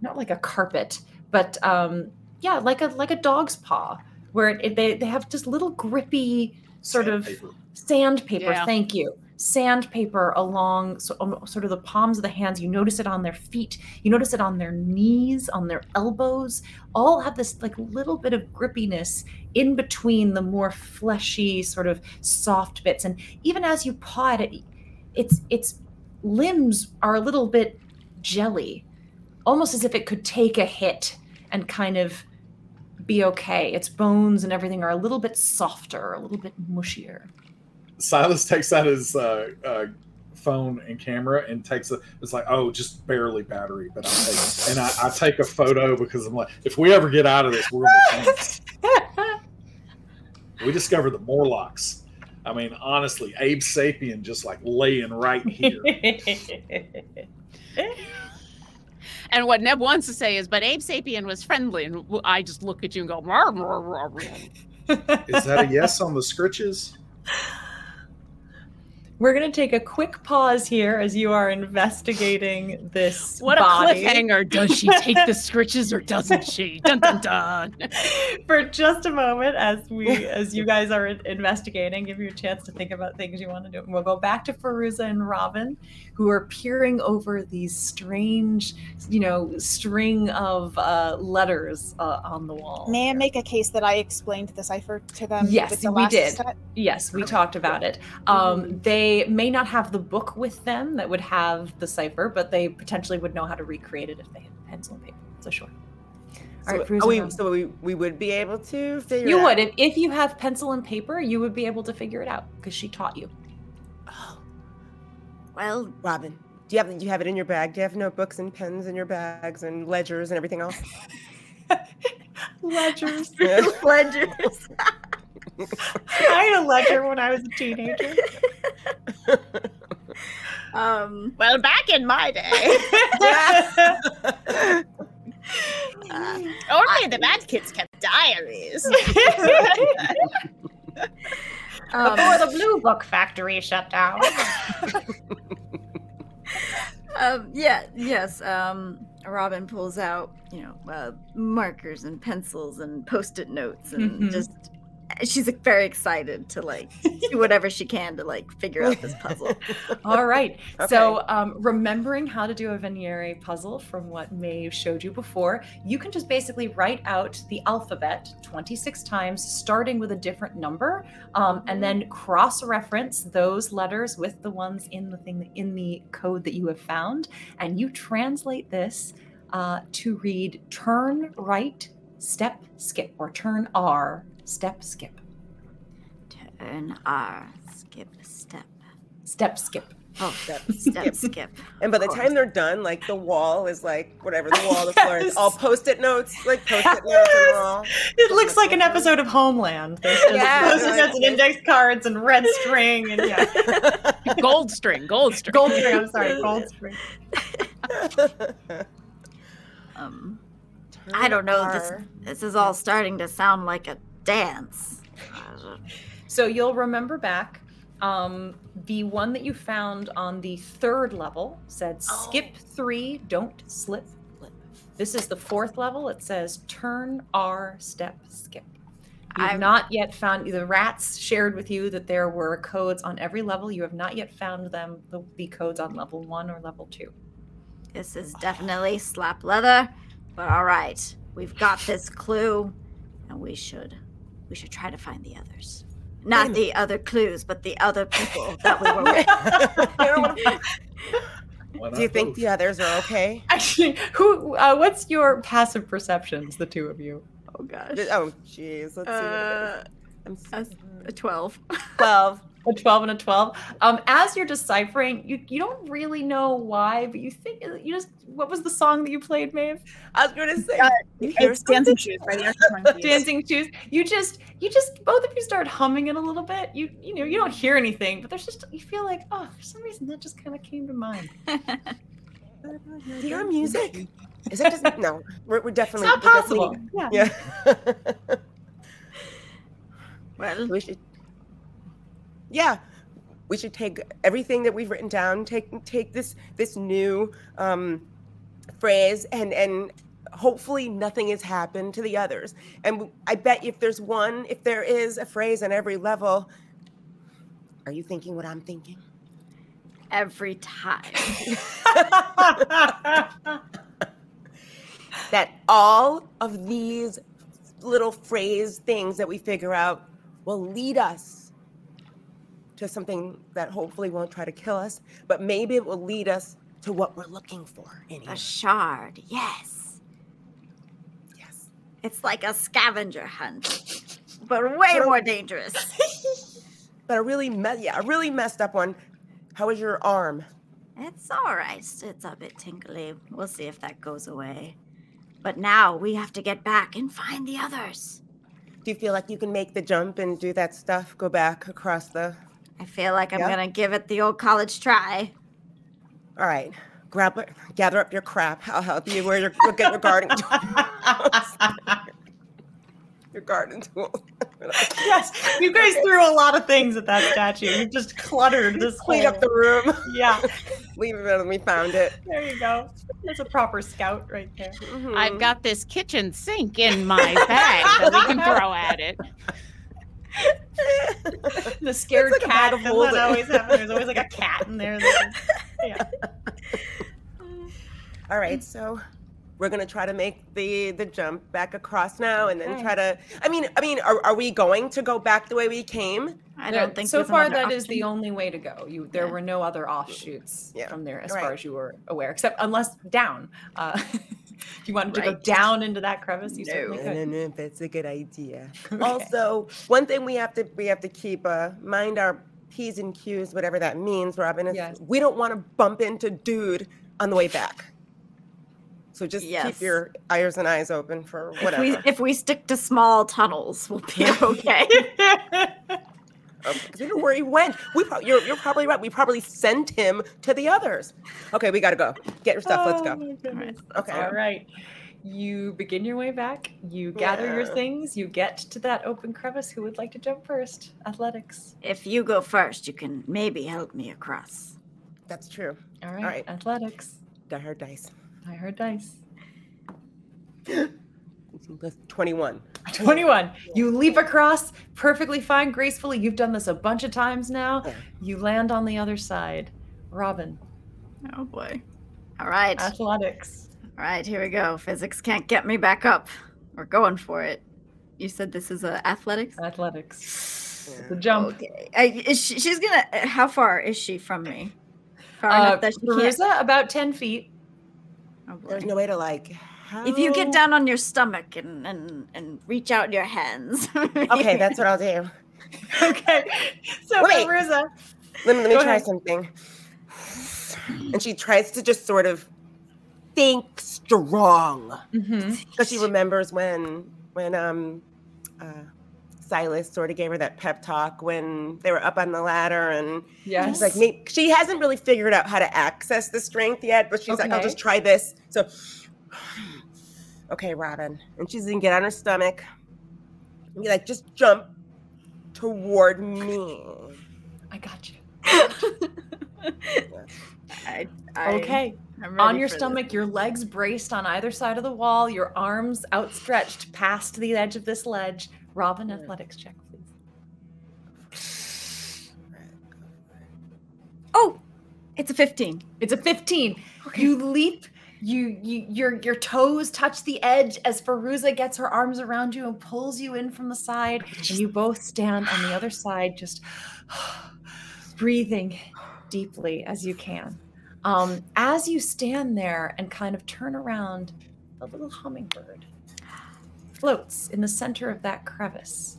not like a carpet, but um yeah, like a like a dog's paw where it, it- they they have just little grippy sort of Sandpaper. sandpaper Yeah. thank you sandpaper along so, um, sort of the palms of the hands. You notice it on their feet. You notice it on their knees on their elbows. All have this like little bit of grippiness in between the more fleshy sort of soft bits. And even as you paw it its its limbs are a little bit jelly almost as if it could take a hit and kind of be okay. Its bones and everything are a little bit softer a little bit mushier Silas takes out his uh, uh, phone and camera and takes a. It's like, oh, just barely battery, but I'll take. And I, I take a photo because I'm like, if we ever get out of this, we're gonna (laughs) be. We discovered the Morlocks. I mean, honestly, Abe Sapien just like laying right here. (laughs) And what Neb wants to say is, but Abe Sapien was friendly, and I just look at you and go, "Rawr, rawr, rawr, rawr." Is that a yes on the scritches? (laughs) We're going to take a quick pause here as you are investigating this. what a body cliffhanger! Does she take the (laughs) scritches or doesn't she? Dun dun dun. For just a moment, as we, as you guys are investigating, give you a chance to think about things you want to do. And we'll go back to Feruza and Robin, who are peering over these strange, you know, string of uh, letters uh, on the wall. May I make a case that I explained the cipher to them? Yes, the we did. set? Yes, we talked about it. Um, they may not have the book with them that would have the cipher, but they potentially would know how to recreate it if they had pencil and paper. So sure. All right, So, Feruza oh, we, um, so we, we would be able to figure you it would if, if you have pencil and paper, you would be able to figure it out because she taught you. Oh, Well, Robin, do you have do you have it in your bag? Do you have notebooks and pens in your bags and ledgers and everything else? (laughs) (laughs) Ledgers. (laughs) ledgers. (laughs) I had a ledger when I was a teenager. (laughs) um, Well, back in my day, (laughs) uh, only the bad kids kept diaries. um, Before the Blue Book Factory shut down. um, yeah, yes. Um, Robin pulls out, you know, uh, markers and pencils and post-it notes, and Mhm. just she's like, very excited to like do whatever she can to like figure out this puzzle. (laughs) All right. So, um, remembering how to do a Vigenère puzzle from what Maeve showed you before, you can just basically write out the alphabet 26 times, starting with a different number, um, and then cross-reference those letters with the ones in the thing in the code that you have found, and you translate this uh, to read "turn right, step skip" or "turn R, step skip." Turn R, skip, step. Step skip. Oh, step, step, (laughs) skip. And by the time they're done, like the wall is like whatever the wall, the floor is (laughs) all post-it notes, like post-it notes on the wall. It looks like an episode of Homeland. There's Yeah, post-it like- notes and index cards and red string and yeah, (laughs) gold string, gold string. gold string. I'm sorry, gold string. Um, I don't know. This this is all starting to sound like a dance. So you'll remember back. Um, the one that you found on the third level said skip three, don't slip. lip." This is the fourth level. It says turn R, step, skip. You've I'm- not yet found the rats shared with you that there were codes on every level. You have not yet found them the, the codes on level one or level two. This is definitely slap leather, but all right, we've got this clue, and we should we should try to find the others. Not Wait the other clues, but the other people that we were with. (laughs) Do you think the others are okay? Actually, who? Uh, what's your passive perceptions? The two of you. Oh gosh. Oh, jeez. Let's see. What it Uh, is. I'm a twelve. 12. (laughs) a 12 and a 12. Um, as you're deciphering, you, you don't really know why, but you think you just what was the song that you played, Maeve? I was gonna say Uh, you hear It's Dancing Shoes by the Arctic (laughs) Dancing shoes. You just you just both of you start humming it a little bit. You you know, you don't hear anything, but there's just you feel like, oh, for some reason that just kind of came to mind. Do you hear music? Is that just no? We're, we're It's definitely not we're definitely- possible. Yeah. Yeah. (laughs) Well, we should. Yeah, we should take everything that we've written down. Take take this this new um, phrase and and hopefully nothing has happened to the others. And I bet if there's one, if there is a phrase on every level, are you thinking what I'm thinking? every time. (laughs) that all of these little phrase things that we figure out will lead us to something that hopefully won't try to kill us, but maybe it will lead us to what we're looking for. Anyway. A shard, yes. Yes. It's like a scavenger hunt, but way more dangerous. (laughs) But a really, me- yeah, a really messed up one. How is your arm? It's all right. It's a bit tinkly. We'll see if that goes away. But now we have to get back and find the others. Do you feel like you can make the jump and do that stuff? Go back across the. I feel like I'm Yeah. gonna give it the old college try. All right. Grab, gather up your crap. I'll help you. Where your go get your garden tools. (laughs) (laughs) your garden tools. (laughs) yes, you guys threw a lot of things at that statue. You just cluttered this Clean up the room. Yeah, Leave it when we found it. there you go. That's a proper scout right there. Mhm. I've got this kitchen sink in my bag that we can throw at it. The scared like cat bag of doesn't holding. always happen. There's always like a cat in there. that is- yeah. (laughs) All right, so we're gonna try to make the the jump back across now, and then Okay. try to. I mean, I mean, are, are we going to go back the way we came? I don't think so there's far another that is the only way to go. You there Yeah. were no other offshoots Yeah, from there as right. far as you were aware, except unless down. Uh, if (laughs) (laughs) you wanted to go down into that crevice, you No. certainly I could. don't know if that's a good idea. (laughs) Okay. Also, one thing we have to we have to keep uh, mind our p's and q's, whatever that means, Robin. Is Yes. we don't want to bump into dude on the way back. So just Yes. keep your ears and eyes open for If whatever. we if we stick to small tunnels, we'll be (laughs) okay. Um, because we don't know where he went. We pro- you're, you're probably right. We probably sent him to the others. Okay, we gotta go. Get your stuff. Let's Oh go. my. Okay. All right. You begin your way back. You gather your things. You get to that open crevice. Who would like to jump first? Athletics. if you go first, you can maybe help me across. That's true. All right. right. Athletics. I heard dice. I heard dice. (gasps) 21. 21. You leap across perfectly fine, gracefully. You've done this a bunch of times now. You land on the other side. Robin, Oh boy. All right. athletics. All right, here we go. Physics can't get me back up. We're going for it. You said this is a athletics? Athletics. Yeah. The jump. Okay. I, is she, she's gonna. uh, How far is she from me? Far Uh, enough that she can't. Feruza, about 10 feet. Oh. There's no way to like. If you get down on your stomach and and, and reach out your hands. (laughs) Okay, that's what I'll do. (laughs) Okay. So, Wait. Feruza. Let me, let me try ahead. something. And she tries to just sort of think strong Mm-hmm. because she remembers when when um uh, Silas sort of gave her that pep talk when they were up on the ladder and Yes. she's like she hasn't really figured out how to access the strength yet but she's like I'll just try this so okay Robin and she's gonna get on her stomach and be like just jump toward me I got you. (laughs) I, I, Okay. I'm On your for this. stomach, your legs braced on either side of the wall, your arms outstretched past the edge of this ledge. Robin, hmm. athletics check, please. Oh, it's a 15. It's a 15. You leap. You, you your your toes touch the edge as Feruza gets her arms around you and pulls you in from the side, and you both stand on the other side, just (sighs) breathing deeply as you can. Um, as you stand there and kind of turn around, the little hummingbird floats in the center of that crevice.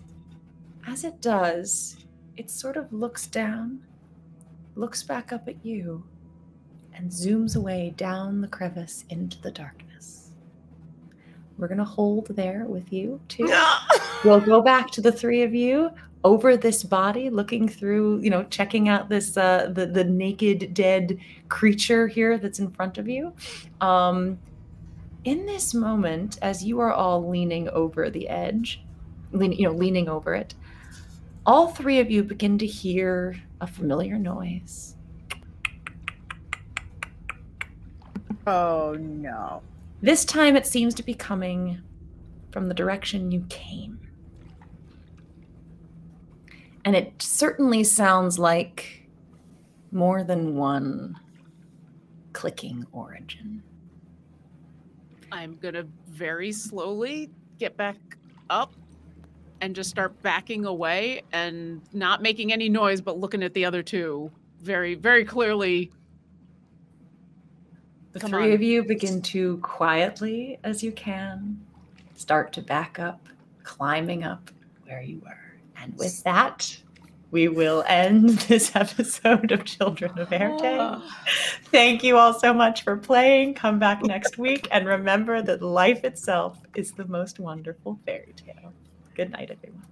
As it does, it sort of looks down, looks back up at you, and zooms away down the crevice into the darkness. We're going to hold there with you, too. (laughs) We'll go back to the three of you over this body, looking through, you know, checking out this uh, the the naked dead creature here that's in front of you. Um, in this moment, as you are all leaning over the edge, lean, you know, leaning over it, all three of you begin to hear a familiar noise. Oh no. This time, it seems to be coming from the direction you came. And it certainly sounds like more than one clicking origin. I'm gonna very slowly get back up and just start backing away and not making any noise, but looking at the other two very, very clearly. The Come three on. of you begin to quietly, as you can, start to back up, climbing up where you were. And with that, we will end (laughs) this episode of Children of Erte. Ah. Thank you all so much for playing. Come back next (laughs) week and remember that life itself is the most wonderful fairy tale. Good night, everyone.